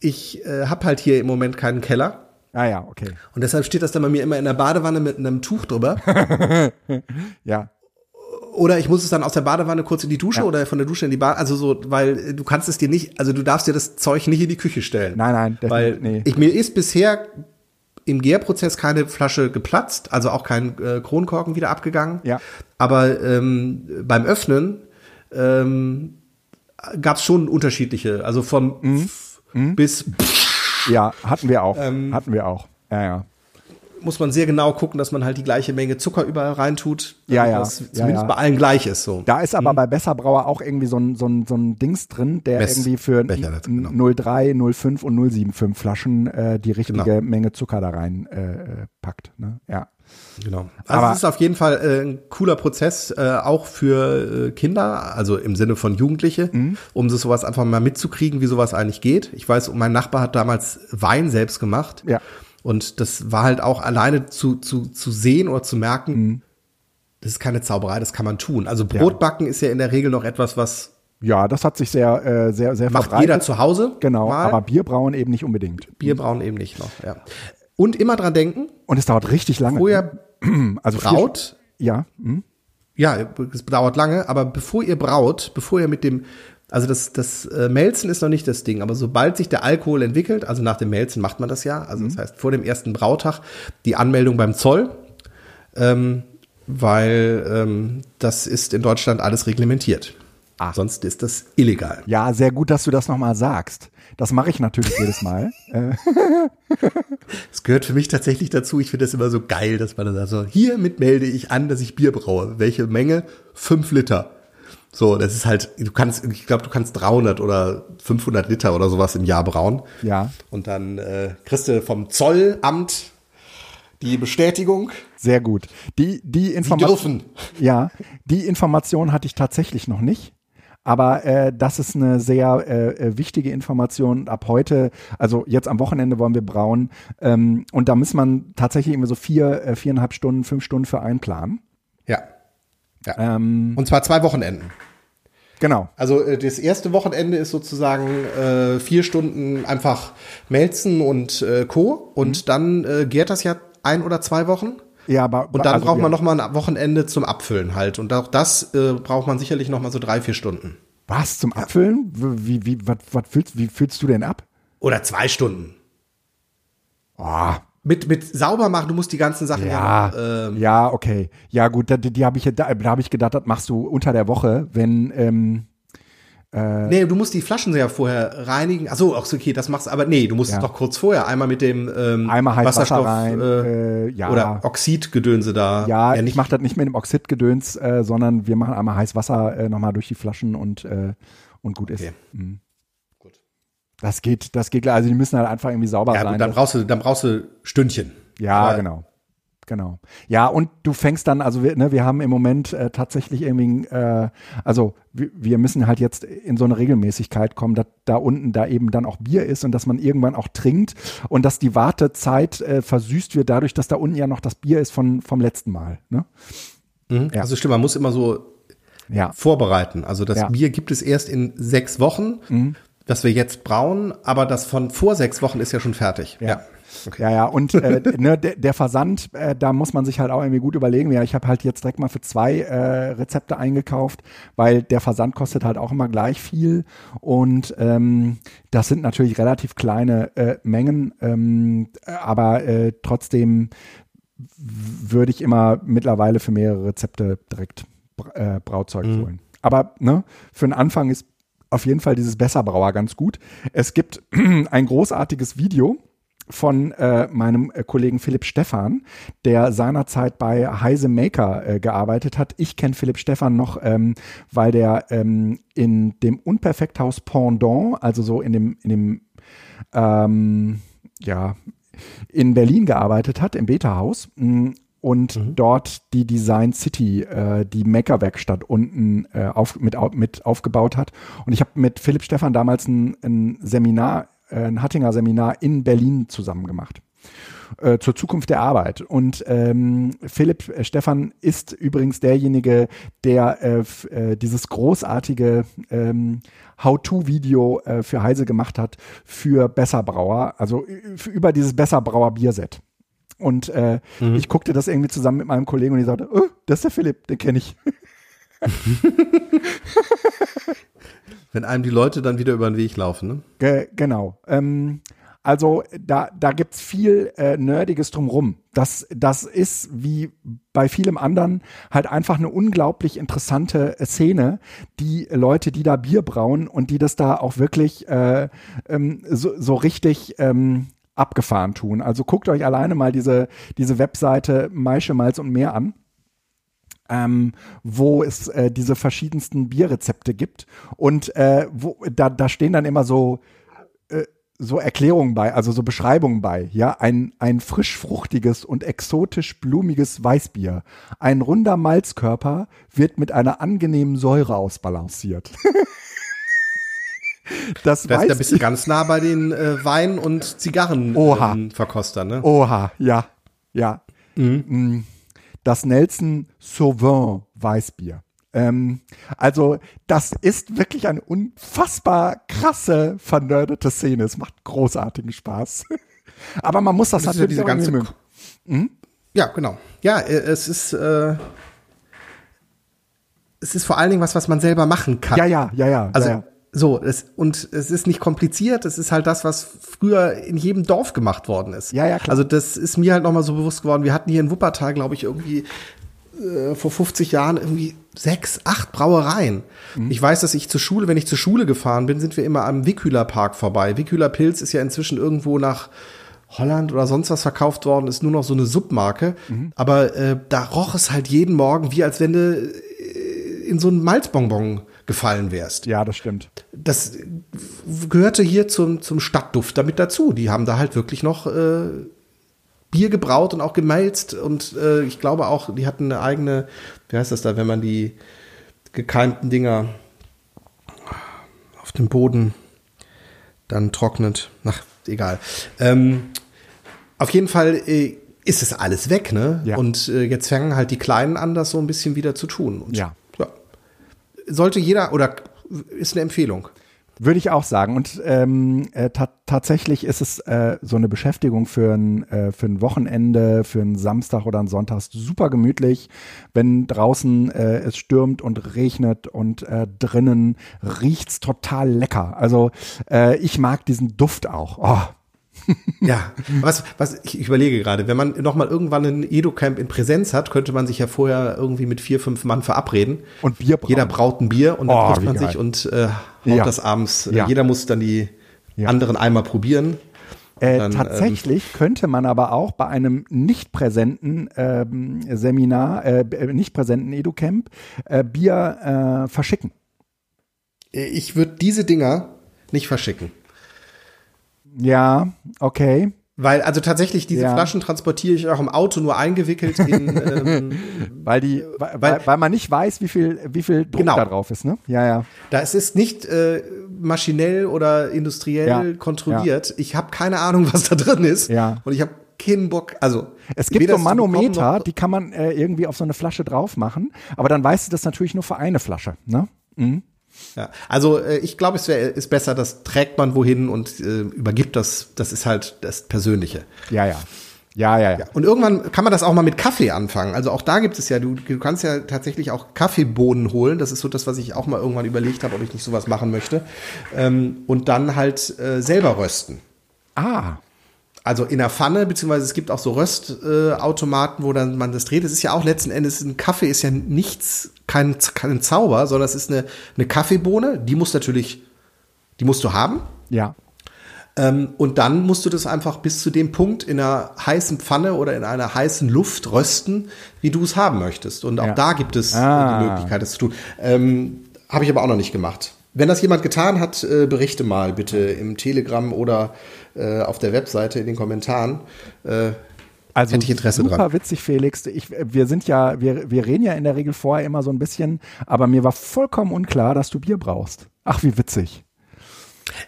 Ich äh, habe halt hier im Moment keinen Keller. Ah ja, okay. Und deshalb steht das dann bei mir immer in der Badewanne mit einem Tuch drüber. Ja, Oder ich muss es dann aus der Badewanne kurz in die Dusche Ja. oder von der Dusche in die Badewanne. Also so, weil du kannst es dir nicht, also du darfst dir das Zeug nicht in die Küche stellen. Nein, nein, Weil nee. ich, mir ist bisher im Gärprozess keine Flasche geplatzt, also auch kein äh, Kronkorken wieder abgegangen. Ja. Aber ähm, beim Öffnen ähm, gab es schon unterschiedliche, also vom Mhm. Pf bis ja, hatten wir auch. Ähm, hatten wir auch. Ja, ja. Muss man sehr genau gucken, dass man halt die gleiche Menge Zucker überall reintut. Ja, ja. Das Ja, zumindest ja. bei allen gleich ist so. Da ist aber bei Besserbrauer auch irgendwie so ein, so ein, so ein Dings drin, der Mess- irgendwie für Becher, genau. 03, 05 und 075 Flaschen äh, die richtige Genau. Menge Zucker da rein äh, packt. Ne? Ja. Genau. Also Aber- es ist auf jeden Fall äh, ein cooler Prozess, äh, auch für äh, Kinder, also im Sinne von Jugendliche, Mhm. um das sowas einfach mal mitzukriegen, wie sowas eigentlich geht. Ich weiß, mein Nachbar hat damals Wein selbst gemacht. Ja. Und das war halt auch alleine zu, zu, zu sehen oder zu merken, Mhm. das ist keine Zauberei, das kann man tun. Also Brotbacken ist ja in der Regel noch etwas, was Ja, das hat sich sehr, äh, sehr, sehr macht verbreitet. jeder zu Hause. Genau, mal. aber Bierbrauen eben nicht unbedingt. Bierbrauen eben nicht noch. Ja. Und immer dran denken, Und es dauert richtig lange. vorher also braut, Ja. Hm? Ja, es dauert lange, aber bevor ihr braut, bevor ihr mit dem, also das, das äh, Melzen ist noch nicht das Ding, aber sobald sich der Alkohol entwickelt, also nach dem Melzen macht man das ja, also das heißt vor dem ersten Brautag die Anmeldung beim Zoll, ähm, weil ähm, das ist in Deutschland alles reglementiert. Sonst ist das illegal. Ja, sehr gut, dass du das nochmal sagst. Das mache ich natürlich jedes Mal. Äh, Es gehört für mich tatsächlich dazu. Ich finde das immer so geil, dass man dann sagt, so, hiermit melde ich an, dass ich Bier braue. Welche Menge? Fünf Liter. So, das ist halt, du kannst, ich glaube, du kannst 300 oder 500 Liter oder sowas im Jahr brauen. Ja. Und dann äh, kriegst du vom Zollamt die Bestätigung. sehr gut. Die, die Information. dürfen. Ja, die Information hatte ich tatsächlich noch nicht. Aber äh, das ist eine sehr äh, äh, wichtige Information. Ab heute, also jetzt am Wochenende wollen wir brauen. Ähm, und da muss man tatsächlich immer so vier, äh, viereinhalb Stunden, fünf Stunden für einplanen. Ja. ja. Ähm, Und zwar zwei Wochenenden. genau. Also äh, das erste Wochenende ist sozusagen äh, vier Stunden einfach Melzen und äh, Co. Und dann äh, gärt das ja ein oder zwei Wochen. Ja, aber Und dann also braucht man noch mal ein Wochenende zum Abfüllen halt. Und auch das äh, braucht man sicherlich noch mal so drei, vier Stunden. was zum Abfüllen? Wie wie was, was füllst, wie füllst du denn ab? Oder zwei Stunden. Oh, Mit, mit sauber machen, du musst die ganzen Sachen ja, ja, ähm, ja, okay. Ja, gut, da, die, die habe ich, da, da habe ich gedacht, das machst du unter der Woche, wenn ähm, Nee, du musst die Flaschen ja vorher reinigen. Ach so, ach so, okay, das machst du, aber nee, du musst Ja. es doch kurz vorher einmal mit dem ähm, Einmal heiß Wasser Wasserstoff rein, äh, äh, ja. oder Oxidgedönse da. Ja, nicht ich mache das nicht mit dem Oxidgedöns, äh, sondern wir machen einmal heiß Wasser äh, nochmal durch die Flaschen und, äh, und gut ist. Okay. Mhm. Das geht, das geht klar. Also die müssen halt einfach irgendwie sauber Ja, sein. gut, dann brauchst du, dann brauchst du Stündchen. ja, Aber- genau. Genau. Ja, und du fängst dann, also wir, ne, wir haben im Moment äh, tatsächlich irgendwie, äh, also wir, müssen halt jetzt in so eine Regelmäßigkeit kommen, dass da unten da eben dann auch Bier ist und dass man irgendwann auch trinkt und dass die Wartezeit äh, versüßt wird dadurch, dass da unten ja noch das Bier ist von, vom letzten Mal. Ne? Mhm. Ja. Also stimmt, man muss immer so Ja. vorbereiten. Also das Ja. Mhm. Bier gibt es erst in sechs Wochen. Wenn das wir jetzt brauen, aber das von vor sechs Wochen ist ja schon fertig. Ja. Okay. Ja, ja, und äh, ne, der, der Versand, äh, da muss man sich halt auch irgendwie gut überlegen. Ja, ich habe halt jetzt direkt mal für zwei äh, Rezepte eingekauft, weil der Versand kostet halt auch immer gleich viel. Und ähm, das sind natürlich relativ kleine äh, Mengen, ähm, aber äh, trotzdem würde ich immer mittlerweile für mehrere Rezepte direkt äh, Brauzeug mhm. holen. Aber ne, für den Anfang ist auf jeden Fall dieses Besserbrauer ganz gut. Es gibt ein großartiges Video von äh, meinem äh, Kollegen Philipp Stephan, der seinerzeit bei Heise Maker äh, gearbeitet hat. Ich kenne Philipp Stephan noch, ähm, weil der ähm, in dem Unperfekthaus Pendant, also so in dem, in dem ähm, ja, in Berlin gearbeitet hat, im Beta-Haus. Und mhm. dort die Design City, äh, die Maker-Werkstatt unten äh, auf, mit, mit aufgebaut hat. Und ich habe mit Philipp Stephan damals ein, ein Seminar äh, ein Hattinger Seminar in Berlin zusammen gemacht äh, zur Zukunft der Arbeit. Und ähm, Philipp äh, Stefan ist übrigens derjenige, der äh, äh, dieses großartige ähm, How-to-Video äh, für Heise gemacht hat für Besserbrauer, also über dieses Besserbrauer Bierset. Und äh, mhm. ich guckte das irgendwie zusammen mit meinem Kollegen und ich sagte, oh, das ist der Philipp, den kenne ich. Wenn einem die Leute dann wieder über den Weg laufen, ne? Ge genau. Ähm, also da, da gibt's viel äh, Nerdiges drumrum. Das, das ist wie bei vielem anderen halt einfach eine unglaublich interessante äh, Szene. Die Leute, die da Bier brauen und die das da auch wirklich äh, ähm, so, so richtig ähm, abgefahren tun. Also guckt euch alleine mal diese, diese Webseite Maische, Malz und mehr an ähm, wo es äh, diese verschiedensten Bierrezepte gibt. Und äh, wo, da, da stehen dann immer so, äh, so Erklärungen bei, also so Beschreibungen bei. Ja, ein, ein frisch fruchtiges und exotisch blumiges Weißbier. Ein runder Malzkörper wird mit einer angenehmen Säure ausbalanciert. Das, das da bist du ganz nah bei den äh, Wein- und Zigarrenverkostern, ähm, ne? Oha, ja, ja. Mhm. Mm das Nelson Sauvin Weißbier. Ähm, also das ist wirklich eine unfassbar krasse, vernördete Szene. Es macht großartigen Spaß. Aber man muss das, das natürlich ja diese ganze hm? Ja, genau. Ja, äh, es ist äh, es ist vor allen Dingen was, was man selber machen kann. Ja, ja, ja, ja. Also ja, ja. So, es, und es ist nicht kompliziert, es ist halt das, was früher in jedem Dorf gemacht worden ist. Ja, ja, klar. Also das ist mir halt nochmal so bewusst geworden. Wir hatten hier in Wuppertal, glaube ich, irgendwie äh, vor 50 Jahren irgendwie sechs, acht Brauereien. Mhm. Ich weiß, dass ich zur Schule, wenn ich zur Schule gefahren bin, sind wir immer am Wickhüler Park vorbei. Wickhüler Pilz ist ja inzwischen irgendwo nach Holland oder sonst was verkauft worden, ist nur noch so eine Submarke. Mhm. Aber äh, da roch es halt jeden Morgen, wie als wenn du äh, in so einen Malzbonbon gefallen wärst. Ja, das stimmt. Das gehörte hier zum, zum Stadtduft damit dazu. Die haben da halt wirklich noch äh, Bier gebraut und auch gemalzt und äh, ich glaube auch, die hatten eine eigene, wie heißt das da, wenn man die gekeimten Dinger auf dem Boden dann trocknet. Ach, egal. Ähm, auf jeden Fall äh, ist es alles weg, ne? Ja. Und äh, jetzt fangen halt die Kleinen an, das so ein bisschen wieder zu tun. Und ja sollte jeder oder ist eine Empfehlung. Würde ich auch sagen. Und ähm, äh, ta tatsächlich ist es äh, so eine Beschäftigung für ein, äh, für ein Wochenende, für einen Samstag oder einen Sonntag super gemütlich, wenn draußen äh, es stürmt und regnet und äh, drinnen riecht's total lecker. Also äh, ich mag diesen Duft auch. Oh, ja, was, was ich überlege gerade, wenn man noch mal irgendwann ein Edo-Camp in Präsenz hat, könnte man sich ja vorher irgendwie mit vier, fünf Mann verabreden. Und Bier brauen. Jeder braut ein Bier und dann oh, trifft man sich und äh, haut ja. das abends. Ja. Jeder muss dann die ja. anderen einmal probieren. Äh, dann, tatsächlich ähm, könnte man aber auch bei einem nicht präsenten ähm, Seminar, äh, äh nicht präsenten Edu-Camp, äh, Bier äh, verschicken. Ich würde diese Dinger nicht verschicken. Ja, okay. Weil, also tatsächlich, diese ja. Flaschen transportiere ich auch im Auto nur eingewickelt in, ähm, weil die, weil, weil, weil, man nicht weiß, wie viel, wie viel Druck genau. da drauf ist, ne? Ja, ja. Da es ist nicht äh, maschinell oder industriell ja. kontrolliert. Ja. Ich habe keine Ahnung, was da drin ist. Ja. Und ich habe keinen Bock. Also es gibt so Manometer, die kann man äh, irgendwie auf so eine Flasche drauf machen, aber dann weißt du das natürlich nur für eine Flasche, ne? Mhm. Ja, also äh, ich glaube, es wär, ist besser, das trägt man wohin und äh, übergibt das. Das ist halt das Persönliche. Ja, ja. Ja, ja, ja. Und irgendwann kann man das auch mal mit Kaffee anfangen. Also auch da gibt es ja, du, du kannst ja tatsächlich auch Kaffeebohnen holen. Das ist so das, was ich auch mal irgendwann überlegt habe, ob ich nicht sowas machen möchte. Ähm, und dann halt äh, selber rösten. Ah. Also in der Pfanne, beziehungsweise es gibt auch so Röstautomaten, äh, wo dann man das dreht. Es ist ja auch letzten Endes, ein Kaffee ist ja nichts, kein, kein Zauber, sondern es ist eine, eine Kaffeebohne, die muss natürlich, die musst du haben. Ja. Ähm, und dann musst du das einfach bis zu dem Punkt in einer heißen Pfanne oder in einer heißen Luft rösten, wie du es haben möchtest. Und auch Ja. da gibt es Ah. die Möglichkeit, das zu tun. Ähm, Habe ich aber auch noch nicht gemacht. Wenn das jemand getan hat, äh, berichte mal bitte im Telegram oder äh, auf der Webseite in den Kommentaren. Äh, Also Hätte ich Interesse super dran. witzig, Felix. Ich, wir sind ja, wir, wir reden ja in der Regel vorher immer so ein bisschen, aber mir war vollkommen unklar, dass du Bier brauchst. Ach, wie witzig.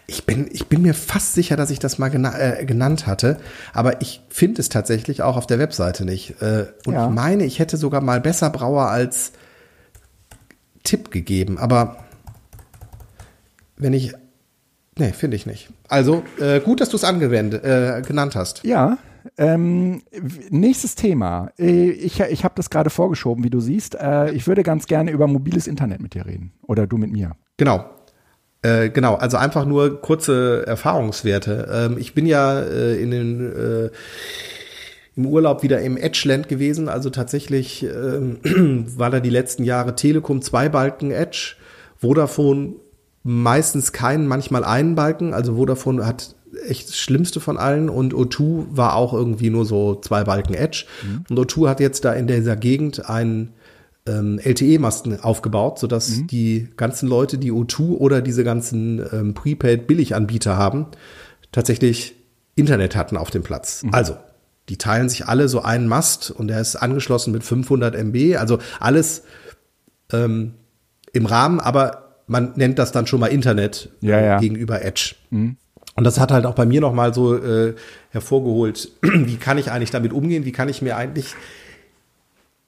Ich bin, ich bin mir fast sicher, dass ich das mal gena äh, genannt hatte, aber ich finde es tatsächlich auch auf der Webseite nicht. Äh, und Ja. ich meine, ich hätte sogar mal besser Brauer als Tipp gegeben, aber wenn ich. Nee, finde ich nicht. Also, äh, gut, dass du es angewendet, äh, genannt hast. Ja, ähm, nächstes Thema. Äh, Ich, ich habe das gerade vorgeschoben, wie du siehst. Äh, ich würde ganz gerne über mobiles Internet mit dir reden. Oder du mit mir. Genau. Äh, genau, also einfach nur kurze Erfahrungswerte. Ähm, ich bin ja äh, in den äh, im Urlaub wieder im Edgeland gewesen, also tatsächlich ähm, war da die letzten Jahre Telekom zwei Balken Edge, Vodafone meistens keinen, manchmal einen Balken, also Vodafone hat echt das Schlimmste von allen. Und O2 war auch irgendwie nur so zwei Balken Edge. Und O2 hat jetzt da in dieser Gegend einen ähm, LTE-Masten aufgebaut, sodass die ganzen Leute, die O2 oder diese ganzen ähm, Prepaid-Billiganbieter haben, tatsächlich Internet hatten auf dem Platz. Also, die teilen sich alle so einen Mast und der ist angeschlossen mit 500 MB, also alles ähm, im Rahmen, aber man nennt das dann schon mal Internet Ja, ja. gegenüber Edge. Und das hat halt auch bei mir nochmal so äh, hervorgeholt, wie kann ich eigentlich damit umgehen, wie kann ich mir eigentlich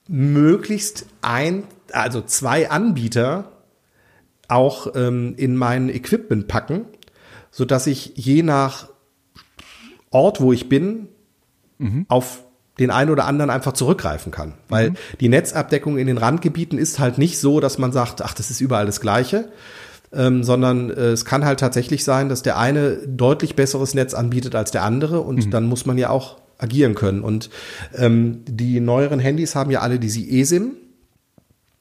möglichst ein, also zwei Anbieter auch ähm, in mein Equipment packen, so dass ich je nach Ort, wo ich bin, auf den einen oder anderen einfach zurückgreifen kann. Weil die Netzabdeckung in den Randgebieten ist halt nicht so, dass man sagt, ach, das ist überall das Gleiche, ähm, sondern äh, es kann halt tatsächlich sein, dass der eine deutlich besseres Netz anbietet als der andere und dann muss man ja auch agieren können. Und ähm, die neueren Handys haben ja alle diese eSIM,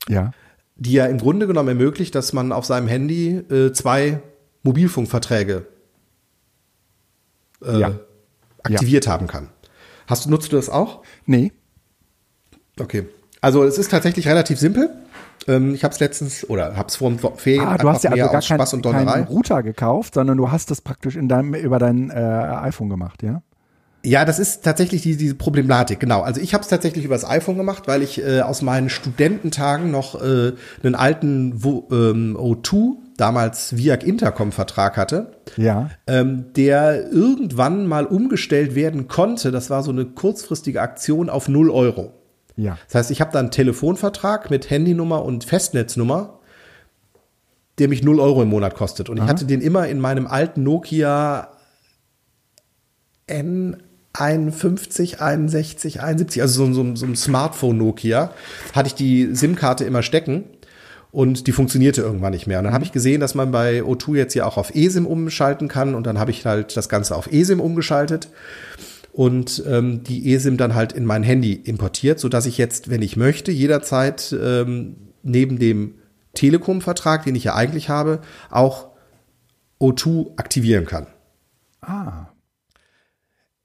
Ja. die ja im Grunde genommen ermöglicht, dass man auf seinem Handy äh, zwei Mobilfunkverträge äh, Ja. aktiviert haben kann. Hast du, nutzt du das auch? Nee. Okay. Also es ist tatsächlich relativ simpel. Ähm, ich habe es letztens oder habe es vor den Ferien Ah, du hast ja also gar Spaß und keinen. Router gekauft, sondern du hast das praktisch in deinem, über dein äh, iPhone gemacht, ja? Ja, das ist tatsächlich die, diese Problematik, genau. Also ich habe es tatsächlich übers iPhone gemacht, weil ich äh, aus meinen Studententagen noch äh, einen alten Wo, ähm, O2, damals Viag Intercom Vertrag hatte, Ja. ähm, der irgendwann mal umgestellt werden konnte. Das war so eine kurzfristige Aktion auf 0 Euro. Ja. Das heißt, ich habe da einen Telefonvertrag mit Handynummer und Festnetznummer, der mich 0 Euro im Monat kostet. Und ich hatte den immer in meinem alten Nokia N51, 61, 71, also so, so, so ein Smartphone Nokia, hatte ich die SIM-Karte immer stecken und die funktionierte irgendwann nicht mehr. Und dann habe ich gesehen, dass man bei O2 jetzt ja auch auf eSIM umschalten kann und dann habe ich halt das Ganze auf eSIM umgeschaltet und ähm, die eSIM dann halt in mein Handy importiert, so dass ich jetzt, wenn ich möchte, jederzeit ähm, neben dem Telekom-Vertrag, den ich ja eigentlich habe, auch O2 aktivieren kann. Ah.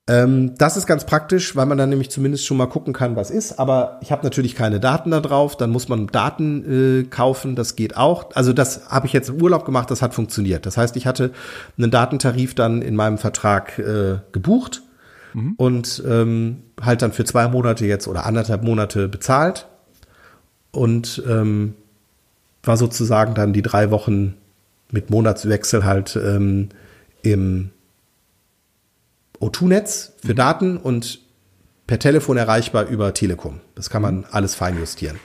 Ähm, das ist ganz praktisch, weil man dann nämlich zumindest schon mal gucken kann, was ist. Aber ich habe natürlich keine Daten da drauf. Dann muss man Daten äh, kaufen. Das geht auch. Also das habe ich jetzt im Urlaub gemacht. Das hat funktioniert. Das heißt, ich hatte einen Datentarif dann in meinem Vertrag äh, gebucht und ähm, halt dann für zwei Monate jetzt oder anderthalb Monate bezahlt und ähm, war sozusagen dann die drei Wochen mit Monatswechsel halt ähm, im O2-Netz für Daten und per Telefon erreichbar über Telekom. Das kann man alles fein justieren.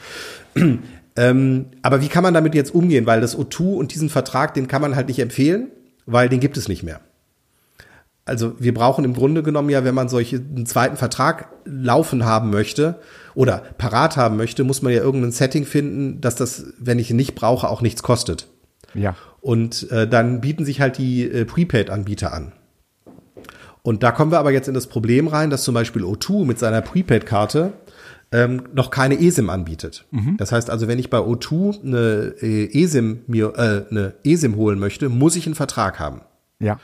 Ähm, aber wie kann man damit jetzt umgehen? Weil das O2 und diesen Vertrag, den kann man halt nicht empfehlen, weil den gibt es nicht mehr. Also wir brauchen im Grunde genommen ja, wenn man solche einen zweiten Vertrag laufen haben möchte oder parat haben möchte, muss man ja irgendein Setting finden, dass das, wenn ich ihn nicht brauche, auch nichts kostet. Ja. Und äh, dann bieten sich halt die äh, Prepaid-Anbieter an. Und da kommen wir aber jetzt in das Problem rein, dass zum Beispiel O2 mit seiner Prepaid-Karte ähm, noch keine eSIM anbietet. Mhm. Das heißt also, wenn ich bei O2 eine äh, eSIM mir äh, eine eSIM holen möchte, muss ich einen Vertrag haben. Ja.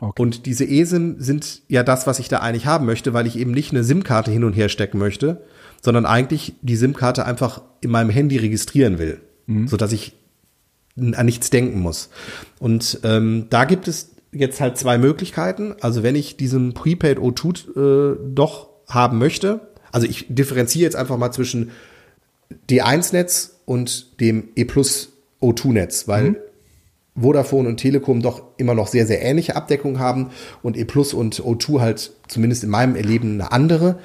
Okay. Und diese eSIM sind ja das, was ich da eigentlich haben möchte, weil ich eben nicht eine SIM-Karte hin und her stecken möchte, sondern eigentlich die SIM-Karte einfach in meinem Handy registrieren will, mhm. so dass ich an nichts denken muss. Und ähm, da gibt es jetzt halt zwei Möglichkeiten. Also wenn ich diesen Prepaid O2 äh, doch haben möchte, also ich differenziere jetzt einfach mal zwischen D1-Netz und dem E Plus O2-Netz, weil mhm. Vodafone und Telekom doch immer noch sehr, sehr ähnliche Abdeckung haben und E Plus und O2 halt zumindest in meinem Erleben eine andere.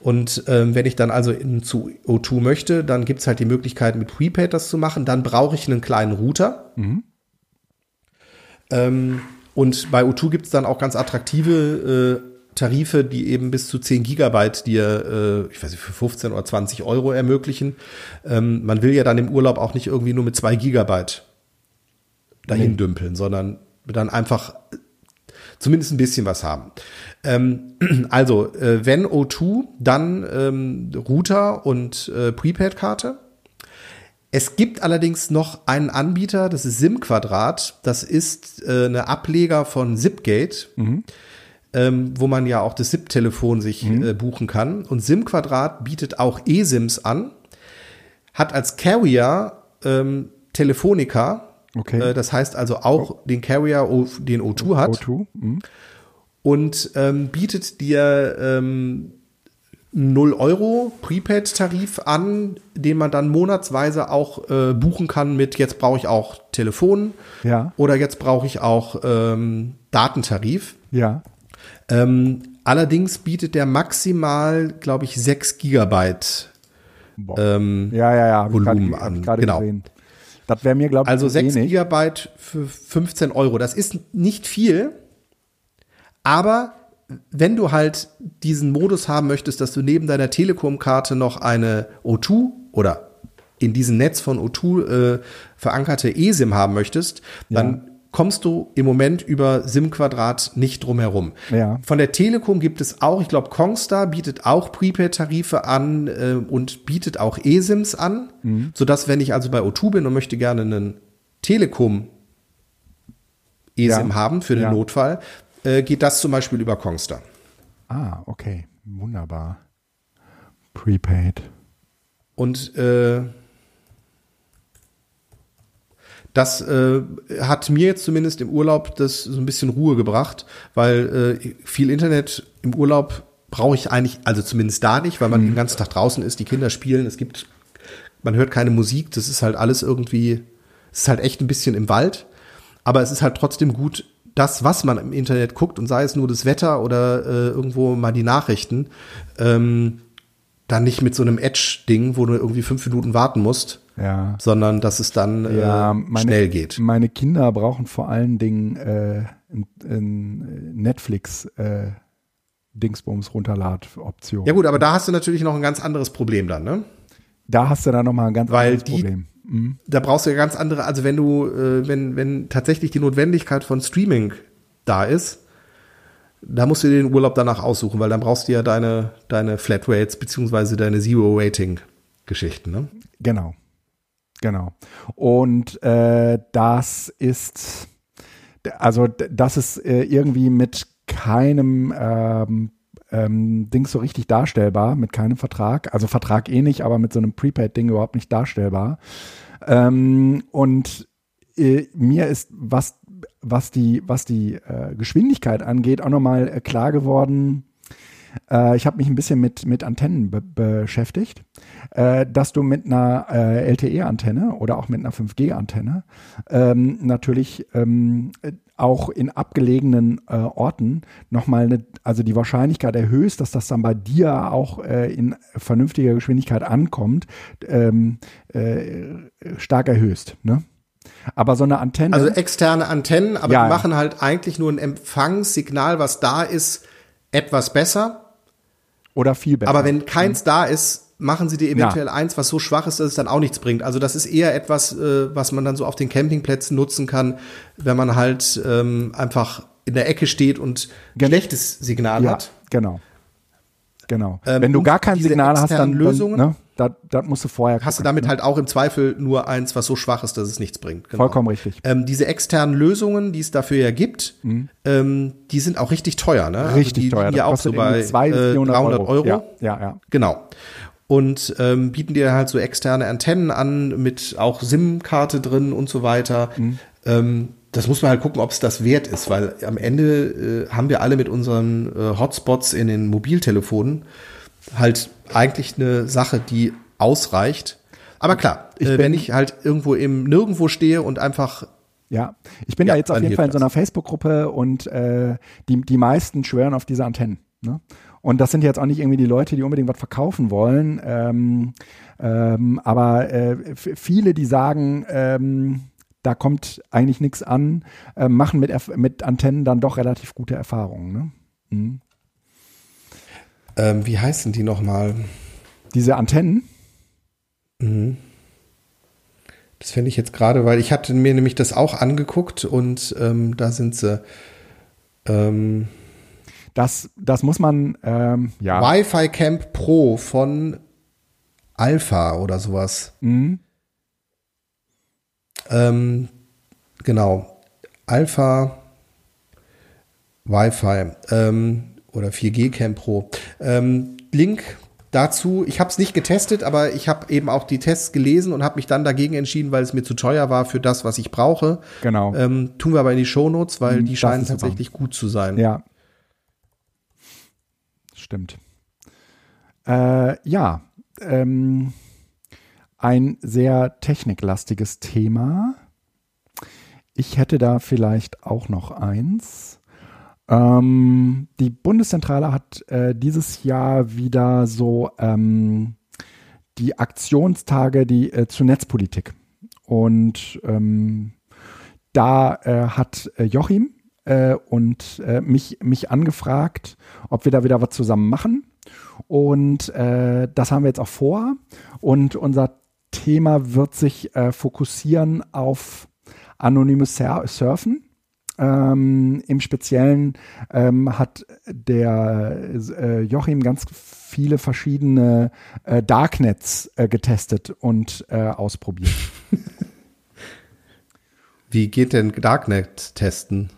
Und ähm, wenn ich dann also in, zu O2 möchte, dann gibt es halt die Möglichkeit, mit Prepaid das zu machen. Dann brauche ich einen kleinen Router. Mhm. Ähm, und bei O2 gibt es dann auch ganz attraktive äh, Tarife, die eben bis zu 10 Gigabyte dir, äh, ich weiß nicht, für 15 oder 20 Euro ermöglichen. Ähm, man will ja dann im Urlaub auch nicht irgendwie nur mit 2 Gigabyte dahin nee. dümpeln, sondern dann einfach zumindest ein bisschen was haben. Ähm, also, äh, wenn O2, dann ähm, Router und äh, Prepaid-Karte. Es gibt allerdings noch einen Anbieter, das ist SIM-Quadrat. Das ist äh, eine Ableger von Zipgate. Mhm ähm, wo man ja auch das SIP-Telefon sich mhm. äh, buchen kann. Und SIM-Quadrat bietet auch eSIMs an, hat als Carrier ähm, Telefonica. Okay. Äh, das heißt also auch oh. den Carrier, den O2 hat. O2. Mhm. Und ähm, bietet dir ähm, 0 Euro Prepaid-Tarif an, den man dann monatsweise auch äh, buchen kann mit jetzt brauche ich auch Telefon ja. oder jetzt brauche ich auch ähm, Datentarif. Ja. Ähm, allerdings bietet der maximal, glaube ich, 6 Gigabyte ähm, ja, ja, ja, Volumen grad, an. Genau. Gesehen. Das wäre mir, glaube ich, Also 6 wenig. Gigabyte für 15 Euro. Das ist nicht viel, aber wenn du halt diesen Modus haben möchtest, dass du neben deiner Telekom-Karte noch eine O2 oder in diesem Netz von O2 äh, verankerte eSIM haben möchtest, ja. dann kommst du im Moment über SIM-Quadrat nicht drum herum. Ja. Von der Telekom gibt es auch, ich glaube, Kongstar bietet auch Prepaid-Tarife an äh, und bietet auch eSIMs an, mhm. sodass, wenn ich also bei O2 bin und möchte gerne einen Telekom eSIM ja. haben für den ja. Notfall, äh, geht das zum Beispiel über Kongstar. Ah, okay. Wunderbar. Prepaid. Und äh, das äh, hat mir jetzt zumindest im Urlaub das so ein bisschen Ruhe gebracht, weil äh, viel Internet im Urlaub brauche ich eigentlich, also zumindest da nicht, weil man mhm. den ganzen Tag draußen ist, die Kinder spielen, es gibt, man hört keine Musik, das ist halt alles irgendwie, es ist halt echt ein bisschen im Wald, aber es ist halt trotzdem gut, das, was man im Internet guckt und sei es nur das Wetter oder äh, irgendwo mal die Nachrichten, ähm, dann nicht mit so einem Edge-Ding, wo du irgendwie fünf Minuten warten musst, ja. sondern dass es dann ja, äh, meine, schnell geht. Meine Kinder brauchen vor allen Dingen äh, ein, ein Netflix äh, Dingsbums Runterlad-Option. Ja gut, aber da hast du natürlich noch ein ganz anderes Problem dann, ne? Da hast du dann noch mal ein ganz Weil anderes die, Problem. Mhm. Da brauchst du ja ganz andere, also wenn du, äh, wenn, wenn tatsächlich die Notwendigkeit von Streaming da ist, da musst du dir den Urlaub danach aussuchen, weil dann brauchst du ja deine, deine Flatrates beziehungsweise deine Zero-Rating-Geschichten, ne? Genau. Genau. Und äh, das ist, also das ist äh, irgendwie mit keinem ähm, ähm, Ding so richtig darstellbar, mit keinem Vertrag. Also Vertrag eh nicht, aber mit so einem Prepaid-Ding überhaupt nicht darstellbar. Ähm, und äh, mir ist, was, was die, was die äh, Geschwindigkeit angeht, auch nochmal äh, klar geworden, äh, ich habe mich ein bisschen mit, mit Antennen be beschäftigt, äh, dass du mit einer äh, LTE-Antenne oder auch mit einer 5G-Antenne ähm, natürlich ähm, auch in abgelegenen äh, Orten nochmal eine, also die Wahrscheinlichkeit erhöhst, dass das dann bei dir auch äh, in vernünftiger Geschwindigkeit ankommt, ähm, äh, stark erhöhst. Ne? Aber so eine Antenne. Also externe Antennen, aber ja, die machen halt eigentlich nur ein Empfangssignal, was da ist, etwas besser. Oder viel besser. Aber wenn keins da ist, machen sie dir eventuell ja. eins, was so schwach ist, dass es dann auch nichts bringt. Also das ist eher etwas, äh, was man dann so auf den Campingplätzen nutzen kann, wenn man halt ähm, einfach in der Ecke steht und Gen schlechtes Signal ja, hat. Genau. Genau. Ähm, wenn du gar kein Signal hast, dann Lösungen. Dann, ne, das, das musst du vorher. Hast gucken, du damit ne? halt auch im Zweifel nur eins, was so schwach ist, dass es nichts bringt. Genau. Vollkommen richtig. Ähm, diese externen Lösungen, die es dafür ja gibt, mhm. ähm, die sind auch richtig teuer. Ne? Also richtig also teuer. Die ja auch so bei zwei, äh, 300 Euro. Euro. Ja, ja, ja. Genau und ähm, bieten dir halt so externe Antennen an mit auch SIM-Karte drin und so weiter. Mhm. Ähm, das muss man halt gucken, ob es das wert ist, weil am Ende äh, haben wir alle mit unseren äh, Hotspots in den Mobiltelefonen halt eigentlich eine Sache, die ausreicht. Aber klar, ich äh, wenn ich halt irgendwo im Nirgendwo stehe und einfach ja, ich bin ja, ja jetzt auf jeden Fall in so einer Facebook-Gruppe und äh, die, die meisten schwören auf diese Antennen. Ne? Und das sind jetzt auch nicht irgendwie die Leute, die unbedingt was verkaufen wollen. Ähm, ähm, aber äh, viele, die sagen, ähm, da kommt eigentlich nichts an, äh, machen mit, mit Antennen dann doch relativ gute Erfahrungen. Ne? Mhm. Ähm, wie heißen die nochmal? Diese Antennen? Mhm. Das fände ich jetzt gerade, weil ich hatte mir nämlich das auch angeguckt und ähm, da sind sie. Ähm, das, das muss man, ähm, ja. Wi-Fi Camp Pro von Alpha oder sowas. Mhm. Ähm, genau. Alpha Wi-Fi ähm, oder 4G Camp Pro. Ähm, Link dazu, ich habe es nicht getestet, aber ich habe eben auch die Tests gelesen und habe mich dann dagegen entschieden, weil es mir zu teuer war für das, was ich brauche. Genau. Ähm, tun wir aber in die Shownotes, weil mhm, die scheinen tatsächlich super. gut zu sein. Ja, stimmt. Äh, ja, ähm, ein sehr techniklastiges Thema. Ich hätte da vielleicht auch noch eins. Ähm, die Bundeszentrale hat äh, dieses Jahr wieder so ähm, die Aktionstage die, äh, zur Netzpolitik. Und ähm, da äh, hat äh, Joachim äh, und äh, mich, mich angefragt, ob wir da wieder was zusammen machen. Und äh, das haben wir jetzt auch vor. Und unser Thema wird sich äh, fokussieren auf anonymes Sur Surfen. Ähm, Im Speziellen ähm, hat der äh, Joachim ganz viele verschiedene äh, Darknets äh, getestet und äh, ausprobiert. Wie geht denn Darknet testen?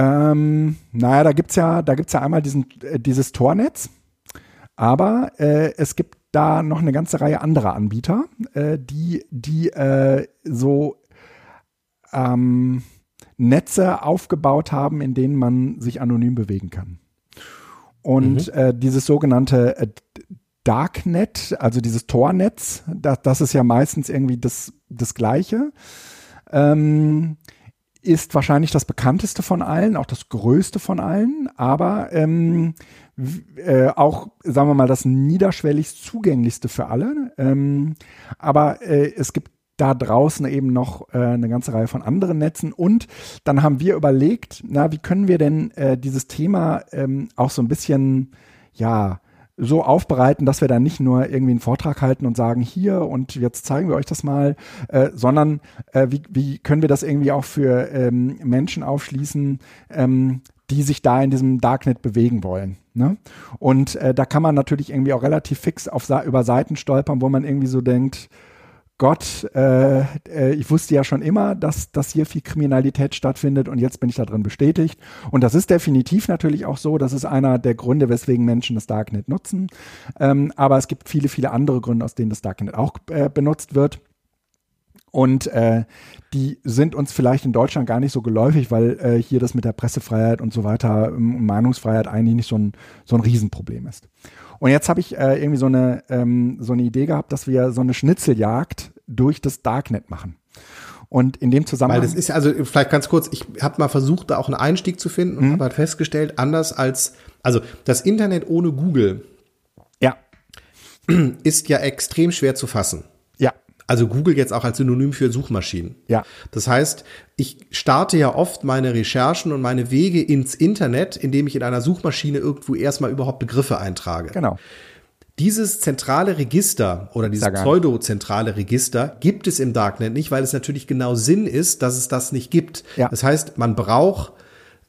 Ähm, naja, da gibt es ja, da gibt's ja einmal diesen, äh, dieses Tornetz, aber äh, es gibt da noch eine ganze Reihe anderer Anbieter, äh, die, die äh, so ähm, Netze aufgebaut haben, in denen man sich anonym bewegen kann. Und mhm. äh, dieses sogenannte äh, Darknet, also dieses Tornetz, das, das ist ja meistens irgendwie das, das Gleiche. Ähm, ist wahrscheinlich das bekannteste von allen, auch das größte von allen, aber ähm, äh, auch, sagen wir mal, das niederschwelligst zugänglichste für alle. Ähm, aber äh, es gibt da draußen eben noch äh, eine ganze Reihe von anderen Netzen. Und dann haben wir überlegt, na, wie können wir denn äh, dieses Thema ähm, auch so ein bisschen, ja, so aufbereiten, dass wir da nicht nur irgendwie einen Vortrag halten und sagen, hier und jetzt zeigen wir euch das mal, äh, sondern äh, wie, wie können wir das irgendwie auch für ähm, Menschen aufschließen, ähm, die sich da in diesem Darknet bewegen wollen. Ne? Und äh, da kann man natürlich irgendwie auch relativ fix auf, über Seiten stolpern, wo man irgendwie so denkt, Gott, äh, äh, ich wusste ja schon immer, dass, dass hier viel Kriminalität stattfindet und jetzt bin ich da drin bestätigt. Und das ist definitiv natürlich auch so. Das ist einer der Gründe, weswegen Menschen das Darknet nutzen. Ähm, aber es gibt viele, viele andere Gründe, aus denen das Darknet auch äh, benutzt wird. Und äh, die sind uns vielleicht in Deutschland gar nicht so geläufig, weil äh, hier das mit der Pressefreiheit und so weiter ähm, Meinungsfreiheit eigentlich nicht so ein, so ein Riesenproblem ist. Und jetzt habe ich äh, irgendwie so eine, ähm, so eine Idee gehabt, dass wir so eine Schnitzeljagd durch das Darknet machen. Und in dem Zusammenhang. Weil das ist also vielleicht ganz kurz, ich habe mal versucht, da auch einen Einstieg zu finden und mhm. habe halt festgestellt, anders als, also das Internet ohne Google ja. ist ja extrem schwer zu fassen. Also Google jetzt auch als Synonym für Suchmaschinen. Ja. Das heißt, ich starte ja oft meine Recherchen und meine Wege ins Internet, indem ich in einer Suchmaschine irgendwo erstmal überhaupt Begriffe eintrage. Genau. Dieses zentrale Register oder dieses pseudo-zentrale Register gibt es im Darknet nicht, weil es natürlich genau Sinn ist, dass es das nicht gibt. Ja. Das heißt, man braucht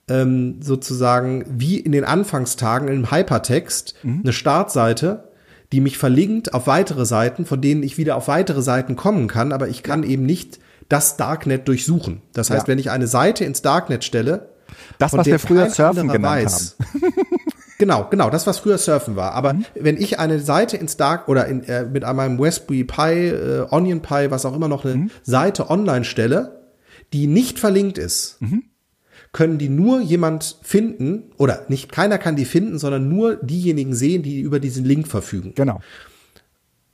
ähm, sozusagen wie in den Anfangstagen im Hypertext mhm. eine Startseite, die mich verlinkt auf weitere Seiten, von denen ich wieder auf weitere Seiten kommen kann, aber ich kann ja. eben nicht das Darknet durchsuchen. Das heißt, ja. wenn ich eine Seite ins Darknet stelle, das, was wir früher Surfen genannt weiß, haben. Genau, genau, das was früher Surfen war. Aber mhm. wenn ich eine Seite ins Dark oder in, äh, mit meinem Raspberry Pi, äh, Onion Pi, was auch immer noch eine mhm. Seite online stelle, die nicht verlinkt ist, mhm. Können die nur jemand finden oder nicht keiner kann die finden, sondern nur diejenigen sehen, die über diesen Link verfügen. Genau.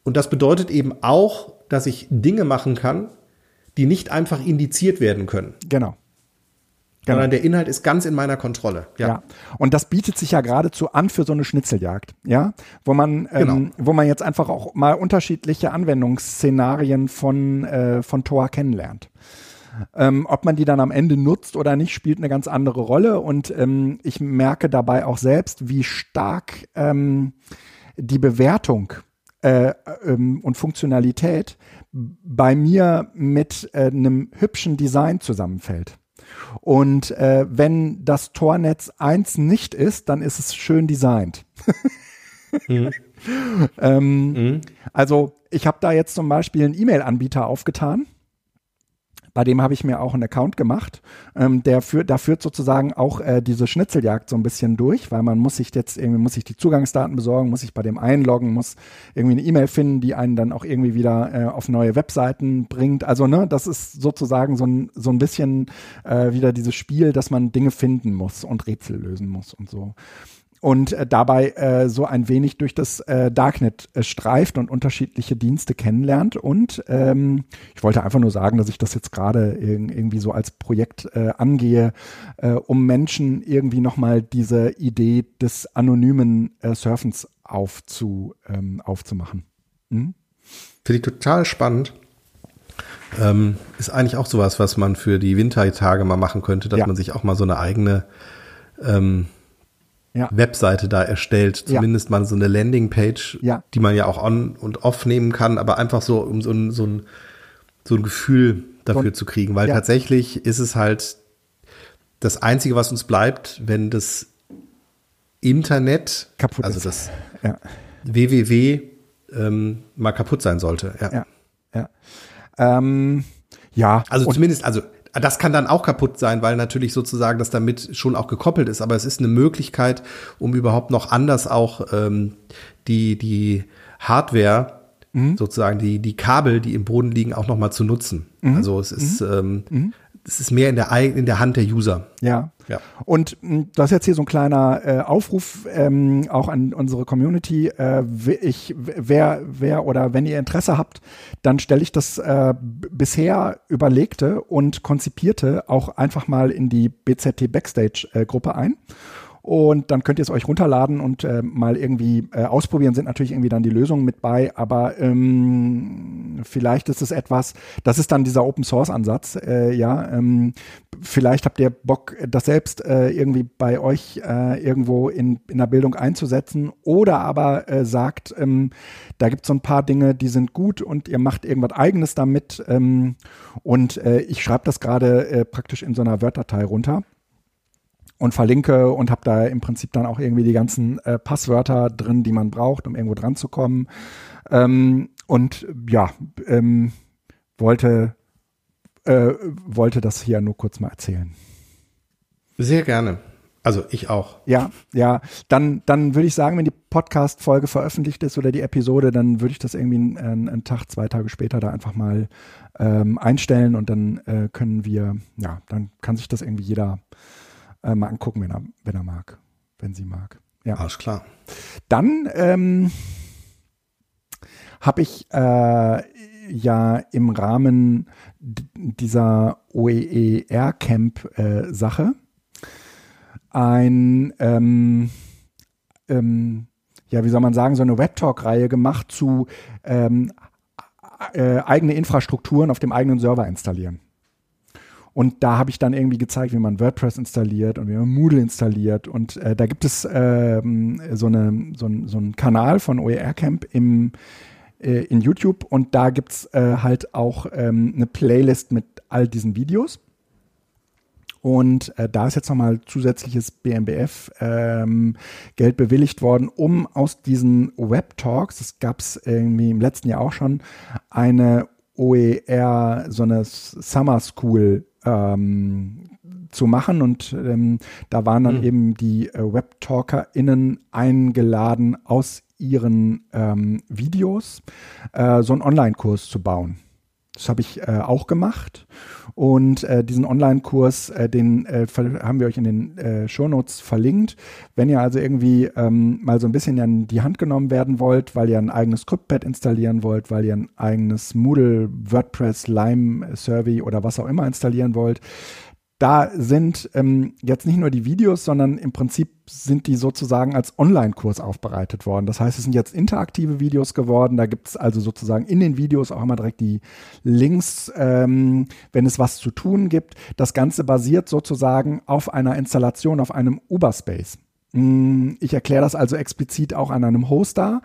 Und das bedeutet eben auch, dass ich Dinge machen kann, die nicht einfach indiziert werden können. Genau. Genau. Sondern der Inhalt ist ganz in meiner Kontrolle. Ja. ja. Und das bietet sich ja geradezu an für so eine Schnitzeljagd, ja, wo man, ähm, genau. wo man jetzt einfach auch mal unterschiedliche Anwendungsszenarien von, äh, von Tor kennenlernt. Ähm, ob man die dann am Ende nutzt oder nicht, spielt eine ganz andere Rolle. Und ähm, ich merke dabei auch selbst, wie stark ähm, die Bewertung äh, ähm, und Funktionalität bei mir mit äh, einem hübschen Design zusammenfällt. Und äh, wenn das Tornetz 1 nicht ist, dann ist es schön designt. mhm. ähm, mhm. Also ich habe da jetzt zum Beispiel einen E-Mail-Anbieter aufgetan bei dem habe ich mir auch einen Account gemacht. Ähm, der führt, da führt sozusagen auch äh, diese Schnitzeljagd so ein bisschen durch, weil man muss sich jetzt irgendwie, muss sich die Zugangsdaten besorgen, muss sich bei dem einloggen, muss irgendwie eine E-Mail finden, die einen dann auch irgendwie wieder äh, auf neue Webseiten bringt. Also, ne, das ist sozusagen so ein, so ein bisschen äh, wieder dieses Spiel, dass man Dinge finden muss und Rätsel lösen muss und so und äh, dabei äh, so ein wenig durch das äh, Darknet äh, streift und unterschiedliche Dienste kennenlernt. Und ähm, ich wollte einfach nur sagen, dass ich das jetzt gerade irgendwie so als Projekt äh, angehe, äh, um Menschen irgendwie nochmal diese Idee des anonymen Surfens aufzu, ähm, aufzumachen. Hm? Finde ich total spannend. Ähm, ist eigentlich auch sowas, was man für die Wintertage mal machen könnte, dass ja. man sich auch mal so eine eigene ähm, ja. Webseite da erstellt, zumindest ja. mal so eine Landingpage, ja. die man ja auch on und off nehmen kann, aber einfach so, um so ein, so ein, so ein Gefühl dafür zu kriegen, weil tatsächlich ist es halt das Einzige, was uns bleibt, wenn das Internet, kaputt also das www ähm, mal kaputt sein sollte. Ja. Ja. ja. Ähm, ja. Also zumindest, also das kann dann auch kaputt sein, weil natürlich sozusagen das damit schon auch gekoppelt ist. Aber es ist eine Möglichkeit, um überhaupt noch anders auch ähm, die, die Hardware, mhm. sozusagen die, die Kabel, die im Boden liegen, auch noch mal zu nutzen. Mhm. Also es ist, mhm. ähm, mhm es ist mehr in der, in der Hand der User. Ja. ja. Und hm, das ist jetzt hier so ein kleiner äh, Aufruf ähm, auch an unsere Community. Äh, ich, wer, wer oder wenn ihr Interesse habt, dann stelle ich das äh, bisher überlegte und konzipierte auch einfach mal in die BZT Backstage äh, Gruppe ein. Und dann könnt ihr es euch runterladen und äh, mal irgendwie äh, ausprobieren. Sind natürlich irgendwie dann die Lösungen mit bei, aber ähm, vielleicht ist es etwas, das ist dann dieser Open Source Ansatz, äh, ja. Ähm, vielleicht habt ihr Bock, das selbst äh, irgendwie bei euch äh, irgendwo in, in der Bildung einzusetzen oder aber äh, sagt, ähm, da gibt es so ein paar Dinge, die sind gut und ihr macht irgendwas eigenes damit. Ähm, und äh, ich schreibe das gerade äh, praktisch in so einer Word-Datei runter und verlinke und habe da im Prinzip dann auch irgendwie die ganzen äh, Passwörter drin, die man braucht, um irgendwo dran zu kommen. Ähm, und ja, ähm, wollte, äh, wollte das hier nur kurz mal erzählen. Sehr gerne. Also ich auch. Ja, ja. Dann, dann würde ich sagen, wenn die Podcast-Folge veröffentlicht ist oder die Episode, dann würde ich das irgendwie einen, einen, Tag, zwei Tage später da einfach mal ähm, einstellen und dann äh, können wir, ja, dann kann sich das irgendwie jeder äh, mal angucken, wenn er, wenn er mag, wenn sie mag. Ja. Alles klar. Dann ähm, habe ich äh, ja im Rahmen dieser OER-Camp-Sache äh, ein, ähm, ähm, ja, wie soll man sagen, so eine Webtalk-Reihe gemacht zu ähm, äh, eigene Infrastrukturen auf dem eigenen Server installieren. Und da habe ich dann irgendwie gezeigt, wie man WordPress installiert und wie man Moodle installiert. Und äh, da gibt es ähm, so, eine, so, ein, so einen Kanal von OER Camp im, äh, in YouTube und da gibt es äh, halt auch ähm, eine Playlist mit all diesen Videos. Und äh, da ist jetzt nochmal zusätzliches BMBF ähm, bewilligt worden, um aus diesen Web Talks, das gab es irgendwie im letzten Jahr auch schon, eine OER, so eine Summer School ähm, zu machen. Und ähm, da waren dann mhm. eben die äh, WebtalkerInnen eingeladen, aus ihren ähm, Videos äh, so einen Online-Kurs zu bauen. Das habe ich äh, auch gemacht. Und äh, diesen Online-Kurs, äh, den äh, haben wir euch in den äh, Shownotes verlinkt. Wenn ihr also irgendwie ähm, mal so ein bisschen in die Hand genommen werden wollt, weil ihr ein eigenes Scriptpad installieren wollt, weil ihr ein eigenes Moodle, WordPress, Lime, Survey oder was auch immer installieren wollt, da sind ähm, jetzt nicht nur die Videos, sondern im Prinzip sind die sozusagen als Online-Kurs aufbereitet worden. Das heißt, es sind jetzt interaktive Videos geworden. Da gibt es also sozusagen in den Videos auch immer direkt die Links, ähm, wenn es was zu tun gibt. Das Ganze basiert sozusagen auf einer Installation auf einem Uberspace. Mm, ich erkläre das also explizit auch an einem Hoster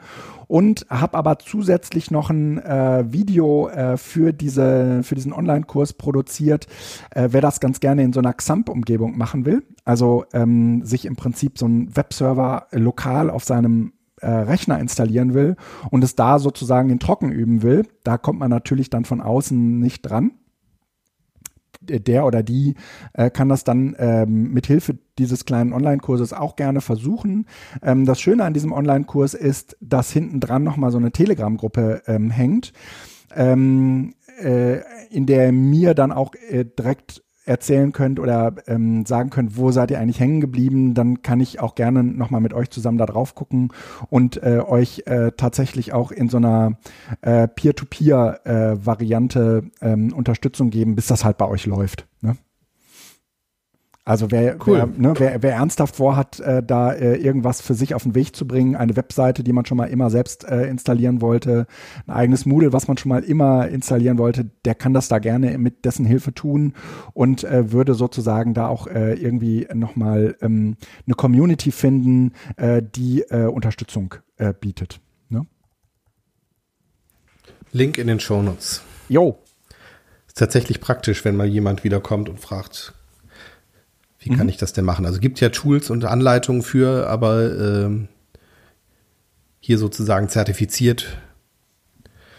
und habe aber zusätzlich noch ein äh, Video äh, für, diese, für diesen Online-Kurs produziert, äh, wer das ganz gerne in so einer XAMPP-Umgebung machen will. Also ähm, sich im Prinzip so ein Webserver lokal auf seinem äh, Rechner installieren will und es da sozusagen in Trocken üben will. Da kommt man natürlich dann von außen nicht dran der oder die äh, kann das dann ähm, mit Hilfe dieses kleinen Online-Kurses auch gerne versuchen. Ähm, das Schöne an diesem Online-Kurs ist, dass hinten dran nochmal so eine Telegram-Gruppe ähm, hängt, ähm, äh, in der mir dann auch äh, direkt erzählen könnt oder ähm, sagen könnt, wo seid ihr eigentlich hängen geblieben, dann kann ich auch gerne nochmal mit euch zusammen da drauf gucken und äh, euch äh, tatsächlich auch in so einer äh, Peer-to-Peer-Variante äh, ähm, Unterstützung geben, bis das halt bei euch läuft. Ne? Also wer, cool. wer, ne, wer, wer ernsthaft vorhat, äh, da äh, irgendwas für sich auf den Weg zu bringen, eine Webseite, die man schon mal immer selbst äh, installieren wollte, ein eigenes Moodle, was man schon mal immer installieren wollte, der kann das da gerne mit dessen Hilfe tun und äh, würde sozusagen da auch äh, irgendwie nochmal ähm, eine Community finden, äh, die Unterstützung bietet. Ne? Link in den Shownotes. Jo. Ist tatsächlich praktisch, wenn mal jemand wiederkommt und fragt, wie mhm. kann ich das denn machen? Also gibt ja Tools und Anleitungen für, aber ähm, hier sozusagen zertifiziert.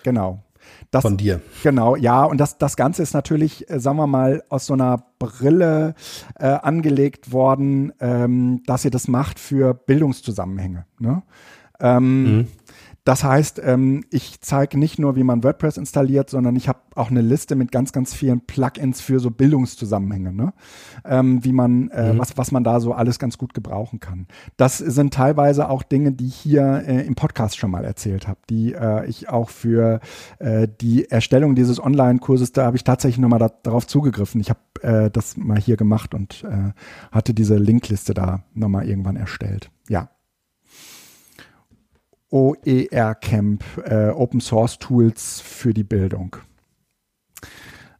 Genau. Das, von dir. Genau, ja, und das, das Ganze ist natürlich, äh, sagen wir mal, aus so einer Brille äh, angelegt worden, ähm, dass ihr das macht für Bildungszusammenhänge. Ne? Ähm, mhm. Das heißt, ähm, ich zeige nicht nur, wie man WordPress installiert, sondern ich habe auch eine Liste mit ganz, ganz vielen Plugins für so Bildungszusammenhänge, ne? ähm, wie man, äh, mhm. was, was man da so alles ganz gut gebrauchen kann. Das sind teilweise auch Dinge, die ich hier äh, im Podcast schon mal erzählt habe, die äh, ich auch für äh, die Erstellung dieses Online-Kurses, da habe ich tatsächlich nochmal da, darauf zugegriffen. Ich habe äh, das mal hier gemacht und äh, hatte diese Linkliste da nochmal irgendwann erstellt. Ja. OER Camp, äh, Open Source Tools für die Bildung.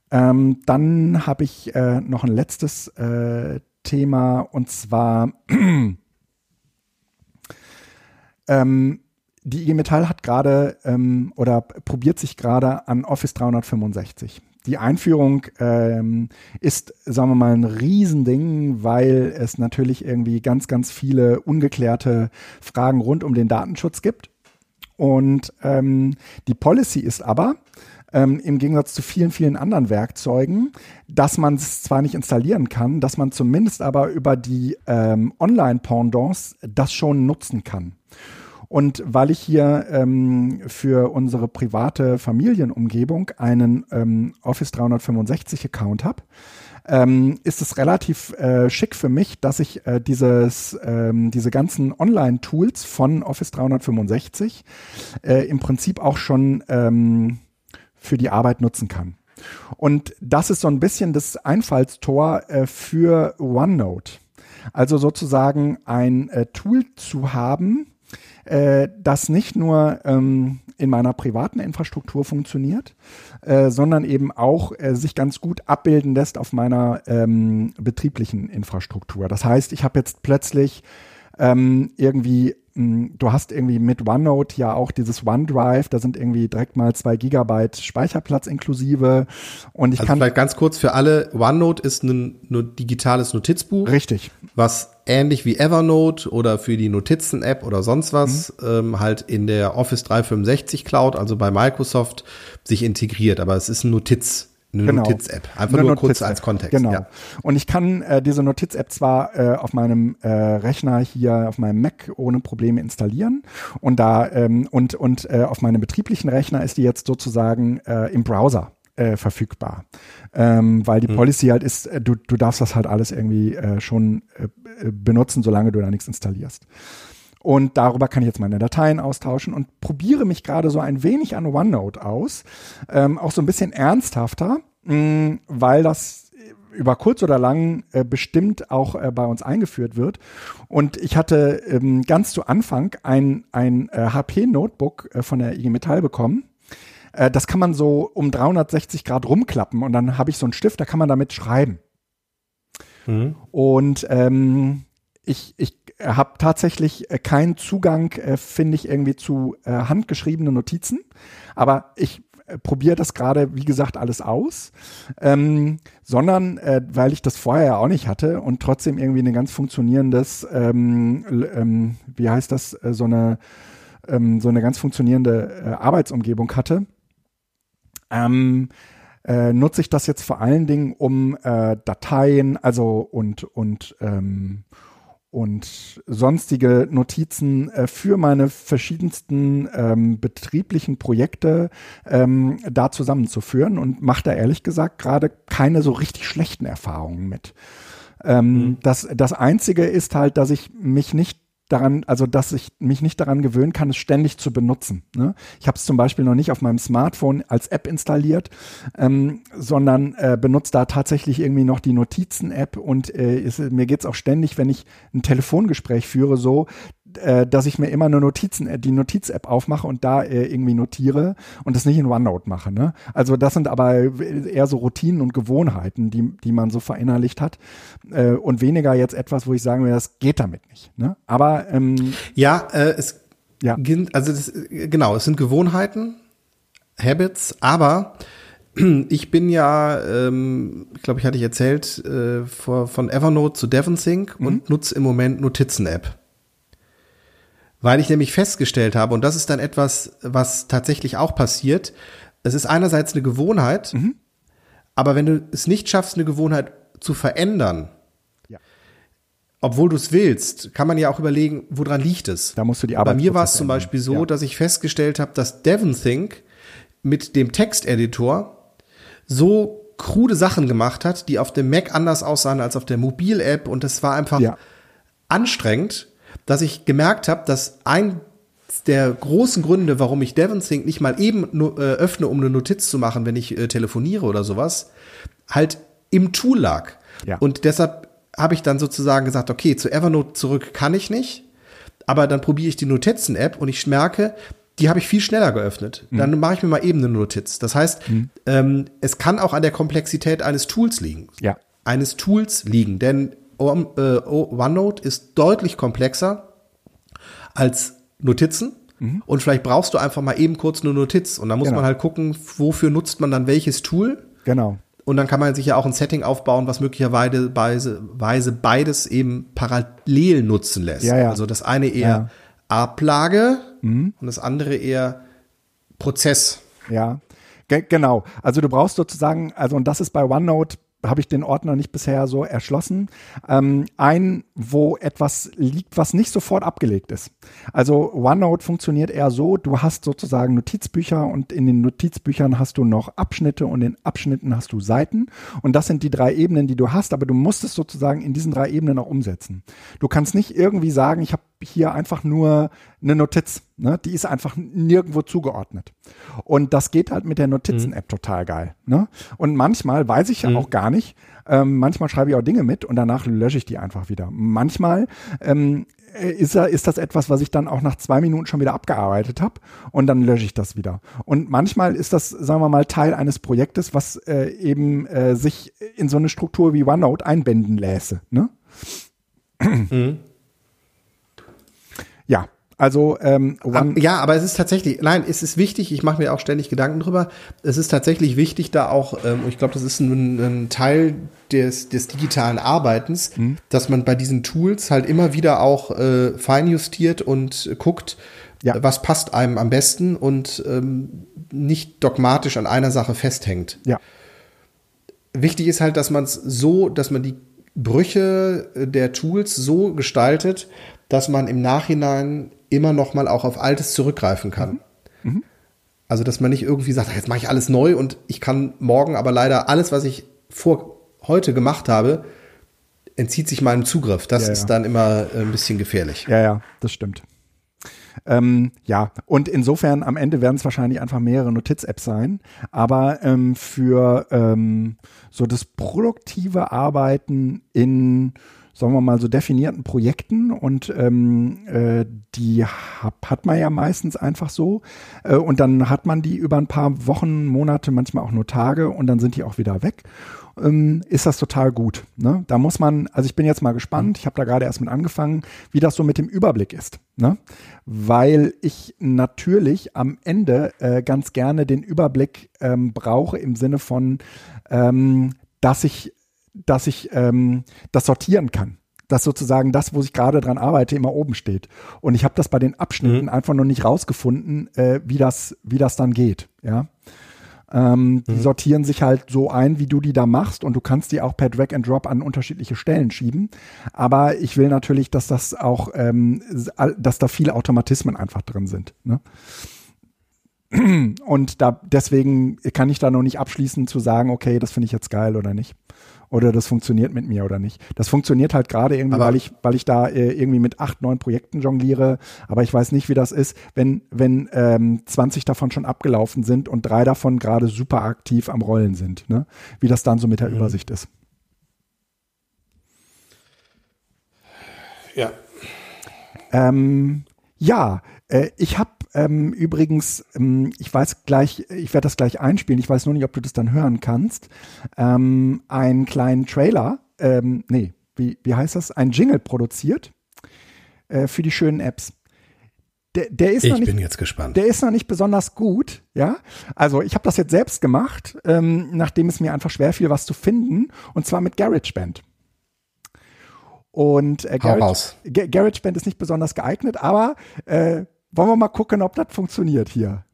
Ähm, dann habe ich äh, noch ein letztes äh, Thema und zwar ähm, die IG Metall hat gerade ähm, oder probiert sich gerade an Office 365 die Einführung ähm, ist, sagen wir mal, ein Riesending, weil es natürlich irgendwie ganz, ganz viele ungeklärte Fragen rund um den Datenschutz gibt. Und ähm, die Policy ist aber, ähm, im Gegensatz zu vielen, vielen anderen Werkzeugen, dass man es zwar nicht installieren kann, dass man zumindest aber über die ähm, Online-Pendants das schon nutzen kann. Und weil ich hier ähm, für unsere private Familienumgebung einen ähm, Office 365 Account habe, ähm, ist es relativ äh, schick für mich, dass ich äh, dieses, ähm, diese ganzen Online-Tools von Office 365 äh, im Prinzip auch schon ähm, für die Arbeit nutzen kann. Und das ist so ein bisschen das Einfallstor äh, für OneNote. Also sozusagen ein äh, Tool zu haben, äh, das nicht nur ähm, in meiner privaten Infrastruktur funktioniert, äh, sondern eben auch äh, sich ganz gut abbilden lässt auf meiner ähm, betrieblichen Infrastruktur. Das heißt, ich habe jetzt plötzlich ähm, irgendwie hm, du hast irgendwie mit OneNote ja auch dieses OneDrive, da sind irgendwie direkt mal zwei Gigabyte Speicherplatz inklusive. Und ich also kann. Vielleicht ganz kurz für alle, OneNote ist ein, ein digitales Notizbuch. Richtig. Was ähnlich wie Evernote oder für die Notizen-App oder sonst was mhm. ähm, halt in der Office 365 Cloud, also bei Microsoft, sich integriert. Aber es ist ein Notiz. Eine genau. Notiz-App. Einfach eine nur Notiz kurz als Kontext. Genau. Ja. Und ich kann äh, diese Notiz-App zwar äh, auf meinem äh, Rechner hier, auf meinem Mac ohne Probleme installieren und da ähm, und und äh, auf meinem betrieblichen Rechner ist die jetzt sozusagen äh, im Browser äh, verfügbar, ähm, weil die hm. Policy halt ist, äh, du du darfst das halt alles irgendwie äh, schon äh, benutzen, solange du da nichts installierst. Und darüber kann ich jetzt meine Dateien austauschen und probiere mich gerade so ein wenig an OneNote aus. Ähm, auch so ein bisschen ernsthafter, mh, mm, weil das über kurz oder lang äh, bestimmt auch äh, bei uns eingeführt wird. Und ich hatte ähm, ganz zu Anfang ein, ein äh, HP-Notebook äh, von der IG Metall bekommen. Äh, das kann man so um 360 Grad rumklappen und dann habe ich so einen Stift, da kann man damit schreiben. Mhm. Und ähm, ich, ich habe tatsächlich äh, keinen Zugang, äh, finde ich, irgendwie zu äh, handgeschriebenen Notizen. Aber ich äh, probiere das gerade, wie gesagt, alles aus, ähm, sondern äh, weil ich das vorher ja auch nicht hatte und trotzdem irgendwie ein ganz funktionierendes, ähm, ähm, wie heißt das, äh, so eine ähm, so eine ganz funktionierende äh, Arbeitsumgebung hatte. Ähm, äh, nutze ich das jetzt vor allen Dingen, um äh, Dateien, also und und ähm, und sonstige Notizen äh, für meine verschiedensten ähm, betrieblichen Projekte ähm, da zusammenzuführen und mache da ehrlich gesagt gerade keine so richtig schlechten Erfahrungen mit. Ähm, mhm. das, das Einzige ist halt, dass ich mich nicht daran, also dass ich mich nicht daran gewöhnen kann, es ständig zu benutzen. Ne? Ich habe es zum Beispiel noch nicht auf meinem Smartphone als App installiert, ähm, sondern äh, benutze da tatsächlich irgendwie noch die Notizen-App und äh, ist, mir geht's auch ständig, wenn ich ein Telefongespräch führe, so, äh, dass ich mir immer eine Notizen, äh, die Notiz-App aufmache und da äh, irgendwie notiere und das nicht in OneNote mache. Ne? Also das sind aber eher so Routinen und Gewohnheiten, die, die man so verinnerlicht hat äh, und weniger jetzt etwas, wo ich sagen will, das geht damit nicht. Ne? Aber ähm, ja, äh, es ja. also das, genau, es sind Gewohnheiten, Habits, aber ich bin ja, ähm, ich glaube, ich hatte ich erzählt, äh, vor, von Evernote zu DevonSync mhm. und nutze im Moment Notizen-App weil ich nämlich festgestellt habe, und das ist dann etwas, was tatsächlich auch passiert, es ist einerseits eine Gewohnheit, mhm. aber wenn du es nicht schaffst, eine Gewohnheit zu verändern, ja. obwohl du es willst, kann man ja auch überlegen, woran liegt es? Da musst du die Arbeit. Bei mir war es zum Beispiel so, ja. dass ich festgestellt habe, dass DevonThink mit dem Texteditor so krude Sachen gemacht hat, die auf dem Mac anders aussahen als auf der Mobil-App und das war einfach ja. anstrengend dass ich gemerkt habe, dass ein der großen Gründe, warum ich DevonSync nicht mal eben nur, äh, öffne, um eine Notiz zu machen, wenn ich äh, telefoniere oder sowas, halt im Tool lag. Ja. Und deshalb habe ich dann sozusagen gesagt, okay, zu Evernote zurück kann ich nicht, aber dann probiere ich die Notizen-App und ich merke, die habe ich viel schneller geöffnet. Mhm. Dann mache ich mir mal eben eine Notiz. Das heißt, mhm. ähm, es kann auch an der Komplexität eines Tools liegen. Ja. Eines Tools liegen. Denn OneNote ist deutlich komplexer als Notizen. Mhm. Und vielleicht brauchst du einfach mal eben kurz eine Notiz. Und dann muss genau. man halt gucken, wofür nutzt man dann welches Tool. Genau. Und dann kann man sich ja auch ein Setting aufbauen, was möglicherweise beides eben parallel nutzen lässt. Ja, ja. Also das eine eher ja. Ablage mhm. und das andere eher Prozess. Ja. Ge genau. Also du brauchst sozusagen, also und das ist bei OneNote habe ich den Ordner nicht bisher so erschlossen. Ähm, ein, wo etwas liegt, was nicht sofort abgelegt ist. Also OneNote funktioniert eher so, du hast sozusagen Notizbücher und in den Notizbüchern hast du noch Abschnitte und in Abschnitten hast du Seiten. Und das sind die drei Ebenen, die du hast, aber du musst es sozusagen in diesen drei Ebenen auch umsetzen. Du kannst nicht irgendwie sagen, ich habe hier einfach nur eine Notiz. Ne? Die ist einfach nirgendwo zugeordnet. Und das geht halt mit der Notizen-App mhm. total geil. Ne? Und manchmal weiß ich ja mhm. auch gar nicht, ähm, manchmal schreibe ich auch Dinge mit und danach lösche ich die einfach wieder. Manchmal ähm, ist, ist das etwas, was ich dann auch nach zwei Minuten schon wieder abgearbeitet habe und dann lösche ich das wieder. Und manchmal ist das, sagen wir mal, Teil eines Projektes, was äh, eben äh, sich in so eine Struktur wie OneNote einbinden lässe. Ne? Mhm. Also ähm, One ja, aber es ist tatsächlich, nein, es ist wichtig. Ich mache mir auch ständig Gedanken drüber. Es ist tatsächlich wichtig, da auch, ähm, ich glaube, das ist ein, ein, Teil des, des digitalen Arbeitens, mhm. dass man bei diesen Tools halt immer wieder auch äh, feinjustiert und guckt, ja. was passt einem am besten und ähm, nicht dogmatisch an einer Sache festhängt. Ja. Wichtig ist halt, dass man es so, dass man die Brüche der Tools so gestaltet, dass man im Nachhinein immer noch mal auch auf Altes zurückgreifen kann. Mhm. mhm. Also, dass man nicht irgendwie sagt, jetzt mache ich alles neu und ich kann morgen aber leider alles, was ich vor heute gemacht habe, entzieht sich meinem Zugriff. Das ja, ist dann immer ein bisschen gefährlich. Ja, ja, das stimmt. Ähm, ja, und insofern am Ende werden es wahrscheinlich einfach mehrere Notiz-Apps sein. Aber ähm, für ähm, so das produktive Arbeiten in sagen wir mal, so definierten Projekten und ähm, äh, die hab, hat man ja meistens einfach so äh, und dann hat man die über ein paar Wochen, Monate, manchmal auch nur Tage und dann sind die auch wieder weg. Ähm, ist das total gut. Ne? Da muss man, also ich bin jetzt mal gespannt, ich habe da gerade erst mit angefangen, wie das so mit dem Überblick ist. Ne? Weil ich natürlich am Ende äh, ganz gerne den Überblick ähm, brauche im Sinne von, ähm, dass ich dass ich ähm, das sortieren kann. Dass sozusagen das, wo ich gerade dran arbeite, immer oben steht. Und ich habe das bei den Abschnitten mhm. einfach noch nicht rausgefunden, äh, wie, das, wie das dann geht. Ja. Ähm, mhm. Die sortieren sich halt so ein, wie du die da machst und du kannst die auch per Drag and Drop an unterschiedliche Stellen schieben. Aber ich will natürlich, dass das auch, ähm, dass da viele Automatismen einfach drin sind. Ne? Und da deswegen kann ich da noch nicht abschließen zu sagen, okay, das finde ich jetzt geil oder nicht oder das funktioniert mit mir oder nicht. Das funktioniert halt gerade irgendwie, aber weil ich, weil ich da äh, irgendwie mit acht, neun Projekten jongliere, aber ich weiß nicht, wie das ist, wenn, wenn ähm, 20 davon schon abgelaufen sind und drei davon gerade super aktiv am Rollen sind, ne? Wie das dann so mit der mhm. Übersicht ist. Ja. Ähm, ja, ich habe ähm, übrigens, ähm, ich weiß gleich, ich werde das gleich einspielen, ich weiß nur nicht, ob du das dann hören kannst, ähm, einen kleinen Trailer, ähm, nee, wie, wie heißt das? Ein Jingle produziert äh, für die schönen Apps. Der, der ist ich noch nicht, bin jetzt gespannt. Der ist noch nicht besonders gut, ja. Also ich habe das jetzt selbst gemacht, ähm, nachdem es mir einfach schwer fiel, was zu finden, und zwar mit GarageBand. Und äh, Garage, GarageBand ist nicht besonders geeignet, aber äh, wollen wir mal gucken, ob das funktioniert hier.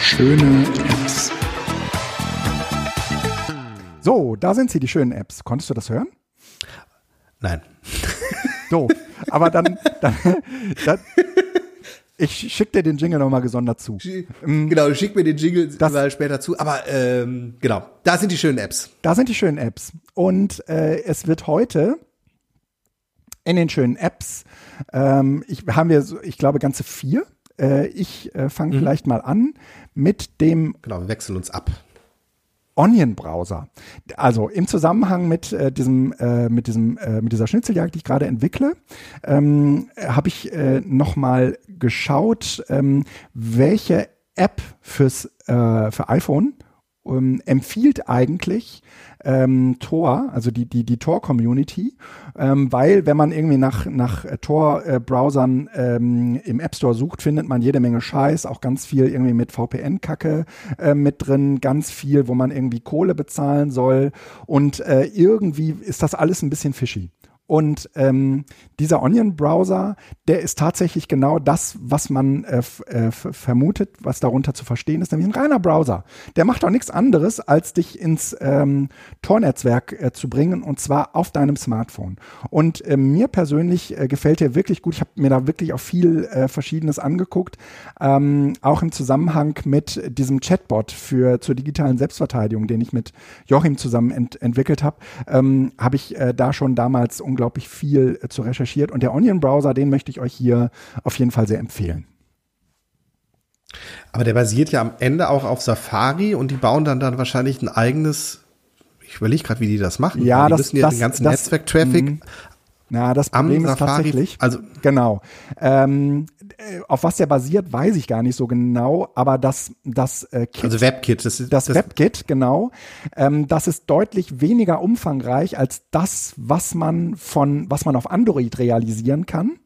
Schöne Apps. So, da sind sie, die schönen Apps. Konntest du das hören? Nein. So, aber dann, dann, dann ich schicke dir den Jingle nochmal gesondert zu. Mm. Genau, schick mir den Jingle das, mal später zu. Aber ähm, genau, da sind die schönen Apps. Da sind die schönen Apps. Und äh, es wird heute in den schönen Apps. Ähm, ich, haben wir, ich glaube, ganze vier. Äh, ich äh, fange mhm. vielleicht mal an mit dem. Genau, wir wechseln uns ab. Onion-Browser. Also im Zusammenhang mit äh, diesem, äh, mit diesem, äh, mit dieser Schnitzeljagd, die ich gerade entwickle, ähm, habe ich äh, nochmal geschaut, ähm, welche App fürs äh, für iPhone ähm, empfiehlt eigentlich ähm, Tor, also die, die, die Tor-Community, ähm, weil wenn man irgendwie nach, nach Tor-Browsern ähm, im App Store sucht, findet man jede Menge Scheiß, auch ganz viel irgendwie mit VPN-Kacke äh, mit drin, ganz viel, wo man irgendwie Kohle bezahlen soll und äh, irgendwie ist das alles ein bisschen fishy. Und ähm, dieser Onion-Browser, der ist tatsächlich genau das, was man äh, äh, vermutet, was darunter zu verstehen ist, nämlich ein reiner Browser. Der macht auch nichts anderes, als dich ins ähm, Tor-Netzwerk äh, zu bringen und zwar auf deinem Smartphone. Und äh, mir persönlich äh, gefällt der wirklich gut. Ich habe mir da wirklich auch viel äh, Verschiedenes angeguckt, ähm, auch im Zusammenhang mit diesem Chatbot für zur digitalen Selbstverteidigung, den ich mit Joachim zusammen ent entwickelt habe, ähm, habe ich äh, da schon damals unglaublich viel äh, zu recherchiert. Und der Onion Browser, den möchte ich euch hier auf jeden Fall sehr empfehlen. Aber der basiert ja am Ende auch auf Safari und die bauen dann dann wahrscheinlich ein eigenes. Ich überlege gerade, wie die das machen. Ja, die das, müssen ja das, den ganzen Netzwerk-Traffic mhm. Na, das Problem ist tatsächlich, also genau. Ähm, äh, auf was der basiert, weiß ich gar nicht so genau, aber das, das äh, Kit, also WebKit, das ist das, das WebKit, genau, ähm, das ist deutlich weniger umfangreich als das, was man von, was man auf Android realisieren kann,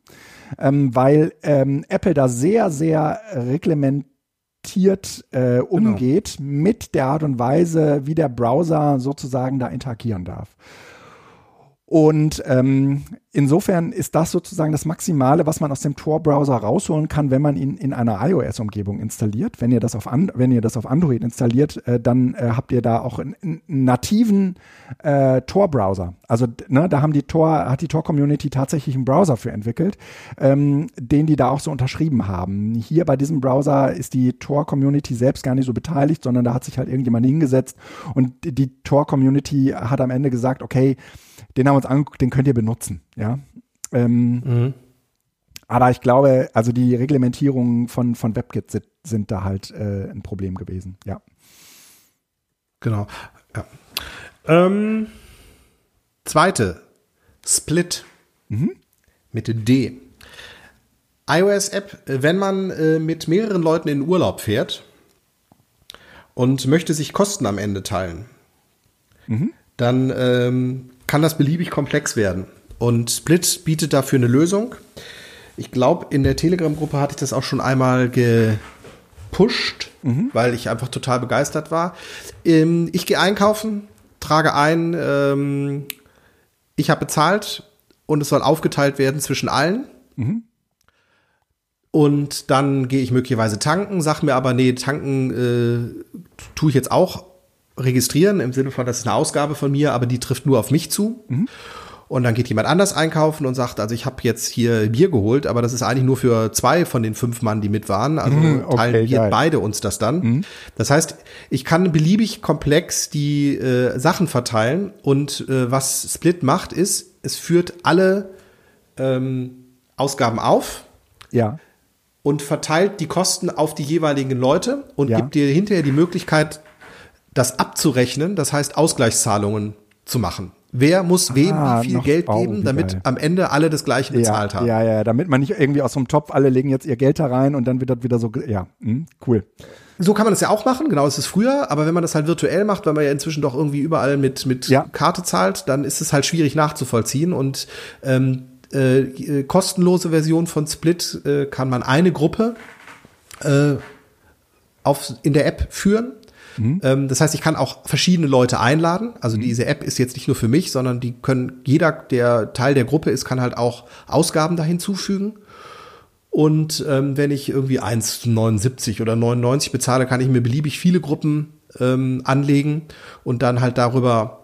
ähm, weil ähm, Apple da sehr, sehr reglementiert äh, umgeht genau. mit der Art und Weise, wie der Browser sozusagen da interagieren darf. Und ähm, insofern ist das sozusagen das Maximale, was man aus dem Tor-Browser rausholen kann, wenn man ihn in einer iOS-Umgebung installiert. Wenn ihr das auf, An wenn ihr das auf Android installiert, äh, dann äh, habt ihr da auch einen, einen nativen äh, Tor-Browser. Also ne, da haben die Tor, hat die Tor-Community tatsächlich einen Browser für entwickelt, ähm, den die da auch so unterschrieben haben. Hier bei diesem Browser ist die Tor-Community selbst gar nicht so beteiligt, sondern da hat sich halt irgendjemand hingesetzt und die Tor-Community hat am Ende gesagt, okay, den haben wir uns angeguckt, den könnt ihr benutzen, ja. Ähm, mhm. Aber ich glaube, also die Reglementierungen von, von WebKit sind, sind da halt äh, ein Problem gewesen, ja. Genau. Ja. Ähm, zweite, Split mhm. mit D. iOS-App, wenn man äh, mit mehreren Leuten in Urlaub fährt und möchte sich Kosten am Ende teilen, mhm. dann ähm, kann das beliebig komplex werden. Und Split bietet dafür eine Lösung. Ich glaube, in der Telegram-Gruppe hatte ich das auch schon einmal gepusht, mhm. weil ich einfach total begeistert war. Ähm, ich gehe einkaufen, trage ein, ähm, ich habe bezahlt und es soll aufgeteilt werden zwischen allen. Mhm. Und dann gehe ich möglicherweise tanken, sag mir aber, nee, tanken äh, tue ich jetzt auch registrieren, im Sinne von, das ist eine Ausgabe von mir, aber die trifft nur auf mich zu. Mhm. Und dann geht jemand anders einkaufen und sagt, also ich habe jetzt hier Bier geholt, aber das ist eigentlich nur für zwei von den fünf Mann, die mit waren. Also mhm, okay, teilen wir geil. beide uns das dann. Mhm. Das heißt, ich kann beliebig komplex die äh, Sachen verteilen. Und äh, was Split macht, ist, es führt alle ähm, Ausgaben auf. Ja. Und verteilt die Kosten auf die jeweiligen Leute und ja. gibt dir hinterher die Möglichkeit, das abzurechnen, das heißt Ausgleichszahlungen zu machen. Wer muss wem ah, wie viel Geld geben, damit am Ende alle das gleiche bezahlt ja, haben? Ja, ja, damit man nicht irgendwie aus so einem Topf, alle legen jetzt ihr Geld da rein und dann wird das wieder so, ja, hm, cool. So kann man das ja auch machen, genau, es ist früher, aber wenn man das halt virtuell macht, weil man ja inzwischen doch irgendwie überall mit, mit ja. Karte zahlt, dann ist es halt schwierig nachzuvollziehen und ähm, äh, kostenlose Version von Split äh, kann man eine Gruppe äh, auf, in der App führen Mhm. Ähm, das heißt, ich kann auch verschiedene Leute einladen. Also mhm. diese App ist jetzt nicht nur für mich, sondern die können, jeder, der Teil der Gruppe ist, kann halt auch Ausgaben da hinzufügen. Und ähm, wenn ich irgendwie 1,79 oder 99 bezahle, kann ich mir beliebig viele Gruppen ähm, anlegen und dann halt darüber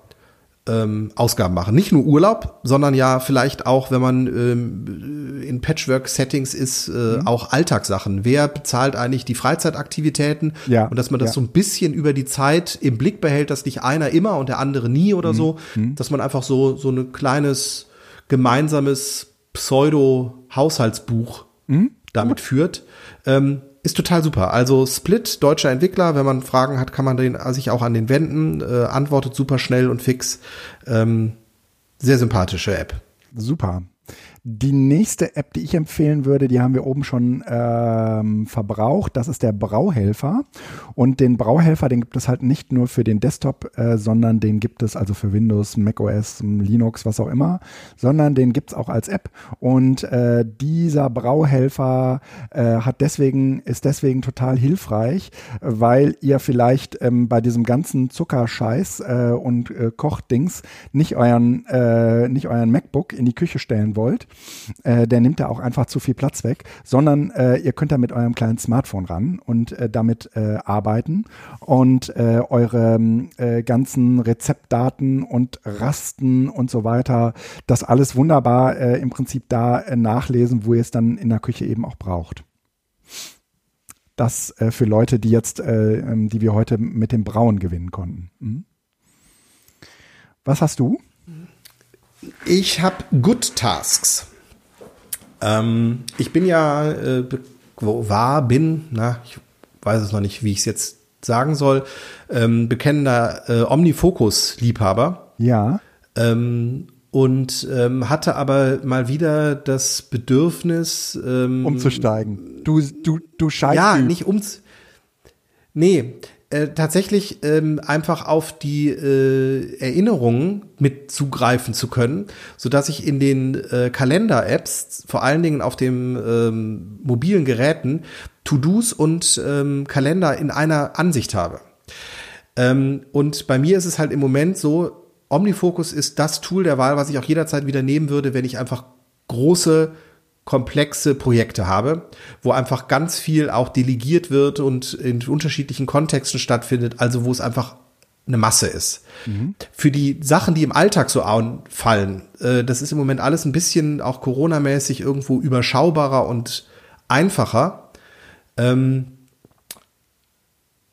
ähm, Ausgaben machen. Nicht nur Urlaub, sondern ja vielleicht auch, wenn man ähm, in Patchwork-Settings ist, äh, mhm. auch Alltagssachen. Wer bezahlt eigentlich die Freizeitaktivitäten? Ja. Und dass man das ja. so ein bisschen über die Zeit im Blick behält, dass nicht einer immer und der andere nie oder mhm. so, mhm. dass man einfach so, so ein kleines gemeinsames Pseudo-Haushaltsbuch mhm. damit führt. Ähm, ist total super. Also Split, deutscher Entwickler, wenn man Fragen hat, kann man den, sich auch an den wenden, äh, antwortet super schnell und fix. Ähm, sehr sympathische App. Super. Die nächste App, die ich empfehlen würde, die haben wir oben schon ähm, verbraucht. Das ist der Brauhelfer. Und den Brauhelfer, den gibt es halt nicht nur für den Desktop, äh, sondern den gibt es also für Windows, macOS, Linux, was auch immer, sondern den gibt es auch als App. Und äh, dieser Brauhelfer äh, hat deswegen, ist deswegen total hilfreich, weil ihr vielleicht ähm, bei diesem ganzen Zuckerscheiß äh, und äh, Kochdings nicht euren, äh, nicht euren MacBook in die Küche stellen wollt äh, der nimmt da auch einfach zu viel Platz weg, sondern äh, ihr könnt da mit eurem kleinen Smartphone ran und äh, damit äh, arbeiten und äh, eure äh, ganzen Rezeptdaten und Rasten und so weiter, das alles wunderbar im Prinzip da nachlesen, wo ihr es dann in der Küche eben auch braucht das äh, für Leute, die jetzt, äh, ähm, die wir heute mit dem Brauen gewinnen konnten. Mhm. Was hast du? Ich habe Good Tasks. Ähm, ich bin ja, äh, war, bin, na, ich weiß es noch nicht, wie ich es jetzt sagen soll, ähm, bekennender äh, Omnifocus-Liebhaber. Ja. Ähm, und ähm, hatte aber mal wieder das Bedürfnis ähm, umzusteigen. Du du du scheißt. Ja, nicht um. Nee, äh, tatsächlich ähm, einfach auf die äh, Erinnerungen mit zugreifen zu können, so dass ich in den äh, Kalender-Apps, vor allen Dingen auf den ähm, mobilen Geräten, To-Dos und ähm, Kalender in einer Ansicht habe. Ähm, und bei mir ist es halt im Moment so, Omnifocus ist das Tool der Wahl, was ich auch jederzeit wieder nehmen würde, wenn ich einfach große komplexe Projekte habe, wo einfach ganz viel auch delegiert wird und in unterschiedlichen Kontexten stattfindet, also wo es einfach eine Masse ist. Mhm. Für die Sachen, die im Alltag so fallen, äh, das ist im Moment alles ein bisschen auch Corona-mäßig irgendwo überschaubarer und einfacher. Ähm,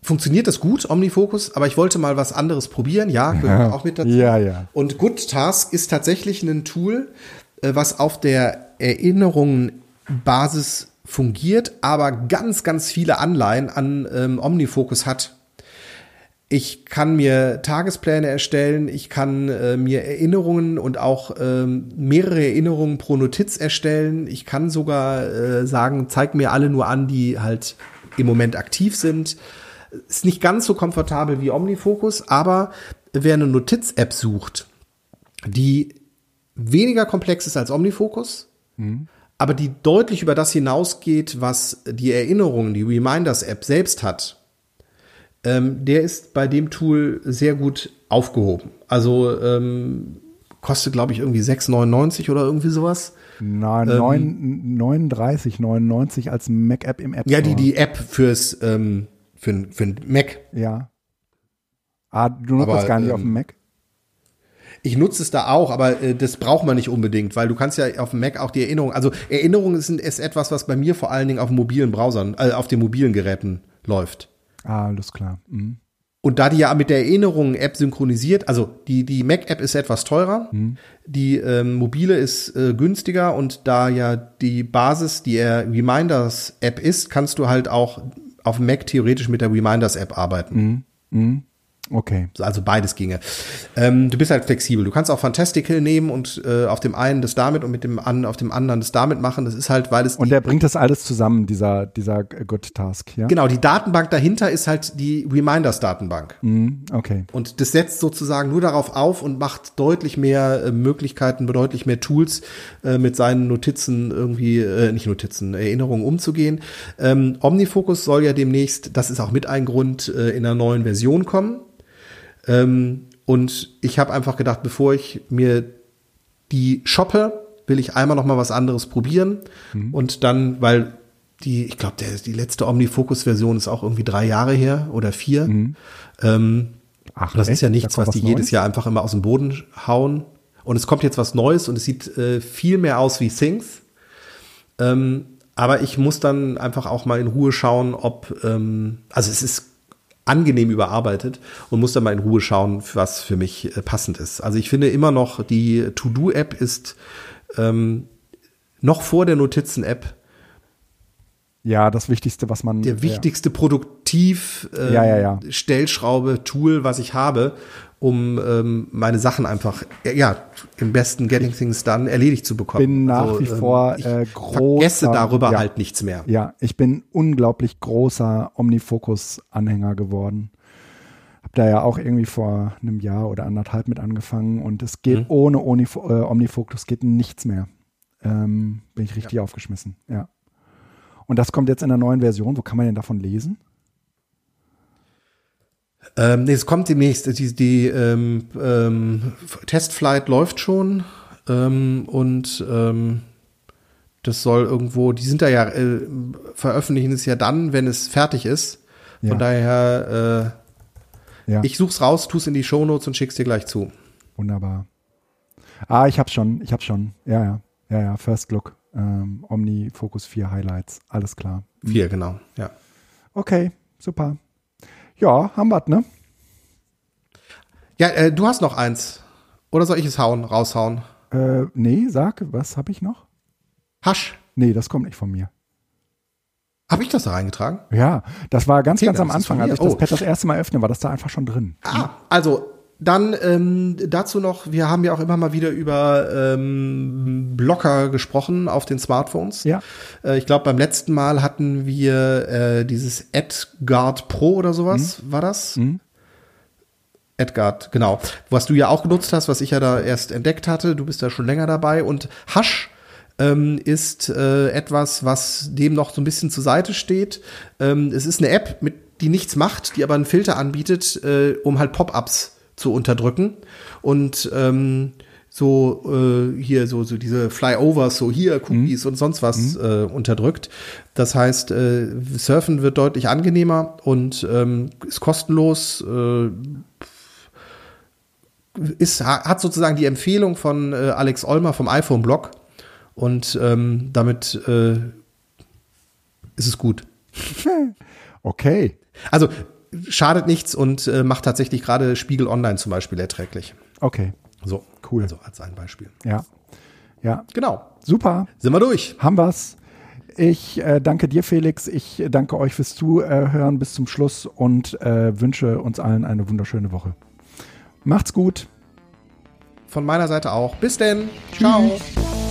funktioniert das gut, Omnifocus, aber ich wollte mal was anderes probieren. Ja, gehört auch mit dazu. Ja, ja. Und Good Task ist tatsächlich ein Tool, was auf der Erinnerungenbasis fungiert, aber ganz, ganz viele Anleihen an ähm, Omnifocus hat. Ich kann mir Tagespläne erstellen, ich kann äh, mir Erinnerungen und auch ähm, mehrere Erinnerungen pro Notiz erstellen. Ich kann sogar äh, sagen, zeig mir alle nur an, die halt im Moment aktiv sind. Ist nicht ganz so komfortabel wie Omnifocus, aber wer eine Notiz-App sucht, die weniger komplex ist als Omnifocus, mhm. aber die deutlich über das hinausgeht, was die Erinnerungen, die Reminders-App selbst hat, ähm, der ist bei dem Tool sehr gut aufgehoben. Also ähm, kostet, glaube ich, irgendwie 6,99 oder irgendwie sowas. Nein, ähm, 39,99 als Mac-App im App Store. Ja, die, die App fürs, ähm, für, für Mac. Ja. Ah, du nutzt das gar nicht ähm, auf dem Mac? Ich nutze es da auch, aber äh, das braucht man nicht unbedingt, weil du kannst ja auf dem Mac auch die Erinnerung, also Erinnerungen sind ist etwas, was bei mir vor allen Dingen auf mobilen Browsern, äh, auf den mobilen Geräten läuft. Ah, alles klar. Mhm. Und da die ja mit der Erinnerungen-App synchronisiert, also die, die Mac-App ist etwas teurer, mhm. die ähm, mobile ist äh, günstiger und da ja die Basis, die Reminders-App ist, kannst du halt auch auf dem Mac theoretisch mit der Reminders-App arbeiten. Mhm. Mhm. Okay. Also beides ginge. Ähm, du bist halt flexibel. Du kannst auch Fantastical nehmen und äh, auf dem einen das damit und mit dem an, auf dem anderen das damit machen. Das ist halt, weil es. Und der bringt das alles zusammen, dieser, dieser Good Task, ja? Genau, die Datenbank dahinter ist halt die Reminders-Datenbank. Mm, okay. Und das setzt sozusagen nur darauf auf und macht deutlich mehr äh, Möglichkeiten, deutlich mehr Tools, äh, mit seinen Notizen irgendwie, äh, nicht Notizen, Erinnerungen umzugehen. Ähm, Omnifocus soll ja demnächst, das ist auch mit ein Grund, äh, in einer neuen Version kommen. Ähm, und ich habe einfach gedacht, bevor ich mir die shoppe, will ich einmal noch mal was anderes probieren. Mhm. Und dann, weil die, ich glaube, die letzte Omnifocus-Version ist auch irgendwie drei Jahre her oder vier. Mhm. Ähm, Ach, das echt? ist ja nichts, da was die was jedes Jahr einfach immer aus dem Boden hauen. Und es kommt jetzt was Neues und es sieht äh, viel mehr aus wie Things. Ähm, aber ich muss dann einfach auch mal in Ruhe schauen, ob, ähm, also es ist angenehm überarbeitet und muss dann mal in Ruhe schauen, was für mich äh, passend ist. Also ich finde immer noch, die To-Do-App ist ähm, noch vor der Notizen-App ja, das Wichtigste, was man. Der wichtigste ja. Produktiv äh, ja, ja, Stellschraube, Tool, was ich habe. Um ähm, meine Sachen einfach, ja, im besten Getting Things Done erledigt zu bekommen. Bin nach also, wie ähm, vor äh, großer, vergesse darüber ja, halt nichts mehr. Ja, ich bin unglaublich großer Omnifocus-Anhänger geworden. Hab da ja auch irgendwie vor einem Jahr oder anderthalb mit angefangen und es geht mhm. ohne Onif äh, Omnifocus geht nichts mehr. Ähm, bin ich richtig ja. aufgeschmissen, ja. Und das kommt jetzt in der neuen Version. Wo kann man denn davon lesen? Ähm, nee, es kommt demnächst. Die, die ähm, ähm, Testflight läuft schon ähm, und ähm, das soll irgendwo, die sind da ja, äh, veröffentlichen es ja dann, wenn es fertig ist. Von ja. daher, äh, ja. ich such's raus, tu's in die Shownotes und schick's dir gleich zu. Wunderbar. Ah, ich hab's schon, ich hab's schon. Ja, ja, ja, ja, First Look. Ähm, Omni Focus 4 Highlights, alles klar. 4, genau, ja. Okay, super. Ja, haben wir, ne? Ja, äh, du hast noch eins. Oder soll ich es hauen, raushauen? Äh, nee, sag, was habe ich noch? Hasch. Nee, das kommt nicht von mir. Habe ich das da reingetragen? Ja, das war ganz, okay, ganz am Anfang, als ich das oh. Pad das erste Mal öffne, war das da einfach schon drin. Ah, also dann ähm, dazu noch, wir haben ja auch immer mal wieder über ähm, Blocker gesprochen auf den Smartphones. Ja. Äh, ich glaube, beim letzten Mal hatten wir äh, dieses AdGuard Pro oder sowas, mhm. war das? Mhm. AdGuard, genau. Was du ja auch genutzt hast, was ich ja da erst entdeckt hatte. Du bist da schon länger dabei. Und Hush ähm, ist äh, etwas, was dem noch so ein bisschen zur Seite steht. Ähm, es ist eine App, mit, die nichts macht, die aber einen Filter anbietet, äh, um halt Pop-ups zu unterdrücken. Und ähm, so äh, hier so so diese Flyovers, so hier Cookies mhm. und sonst was mhm. äh, unterdrückt. Das heißt, äh, Surfen wird deutlich angenehmer und ähm, ist kostenlos. Äh, ist, hat sozusagen die Empfehlung von äh, Alex Olmer vom iPhone-Blog und ähm, damit äh, ist es gut. Okay. Also schadet nichts und äh, macht tatsächlich gerade Spiegel Online zum Beispiel erträglich. Okay. So, cool. Also als ein Beispiel. Ja. Ja. Genau. Super. Sind wir durch. Haben wir's. Ich äh, danke dir, Felix. Ich danke euch fürs Zuhören bis zum Schluss und äh, wünsche uns allen eine wunderschöne Woche. Macht's gut. Von meiner Seite auch. Bis denn. Ciao. Tschüss.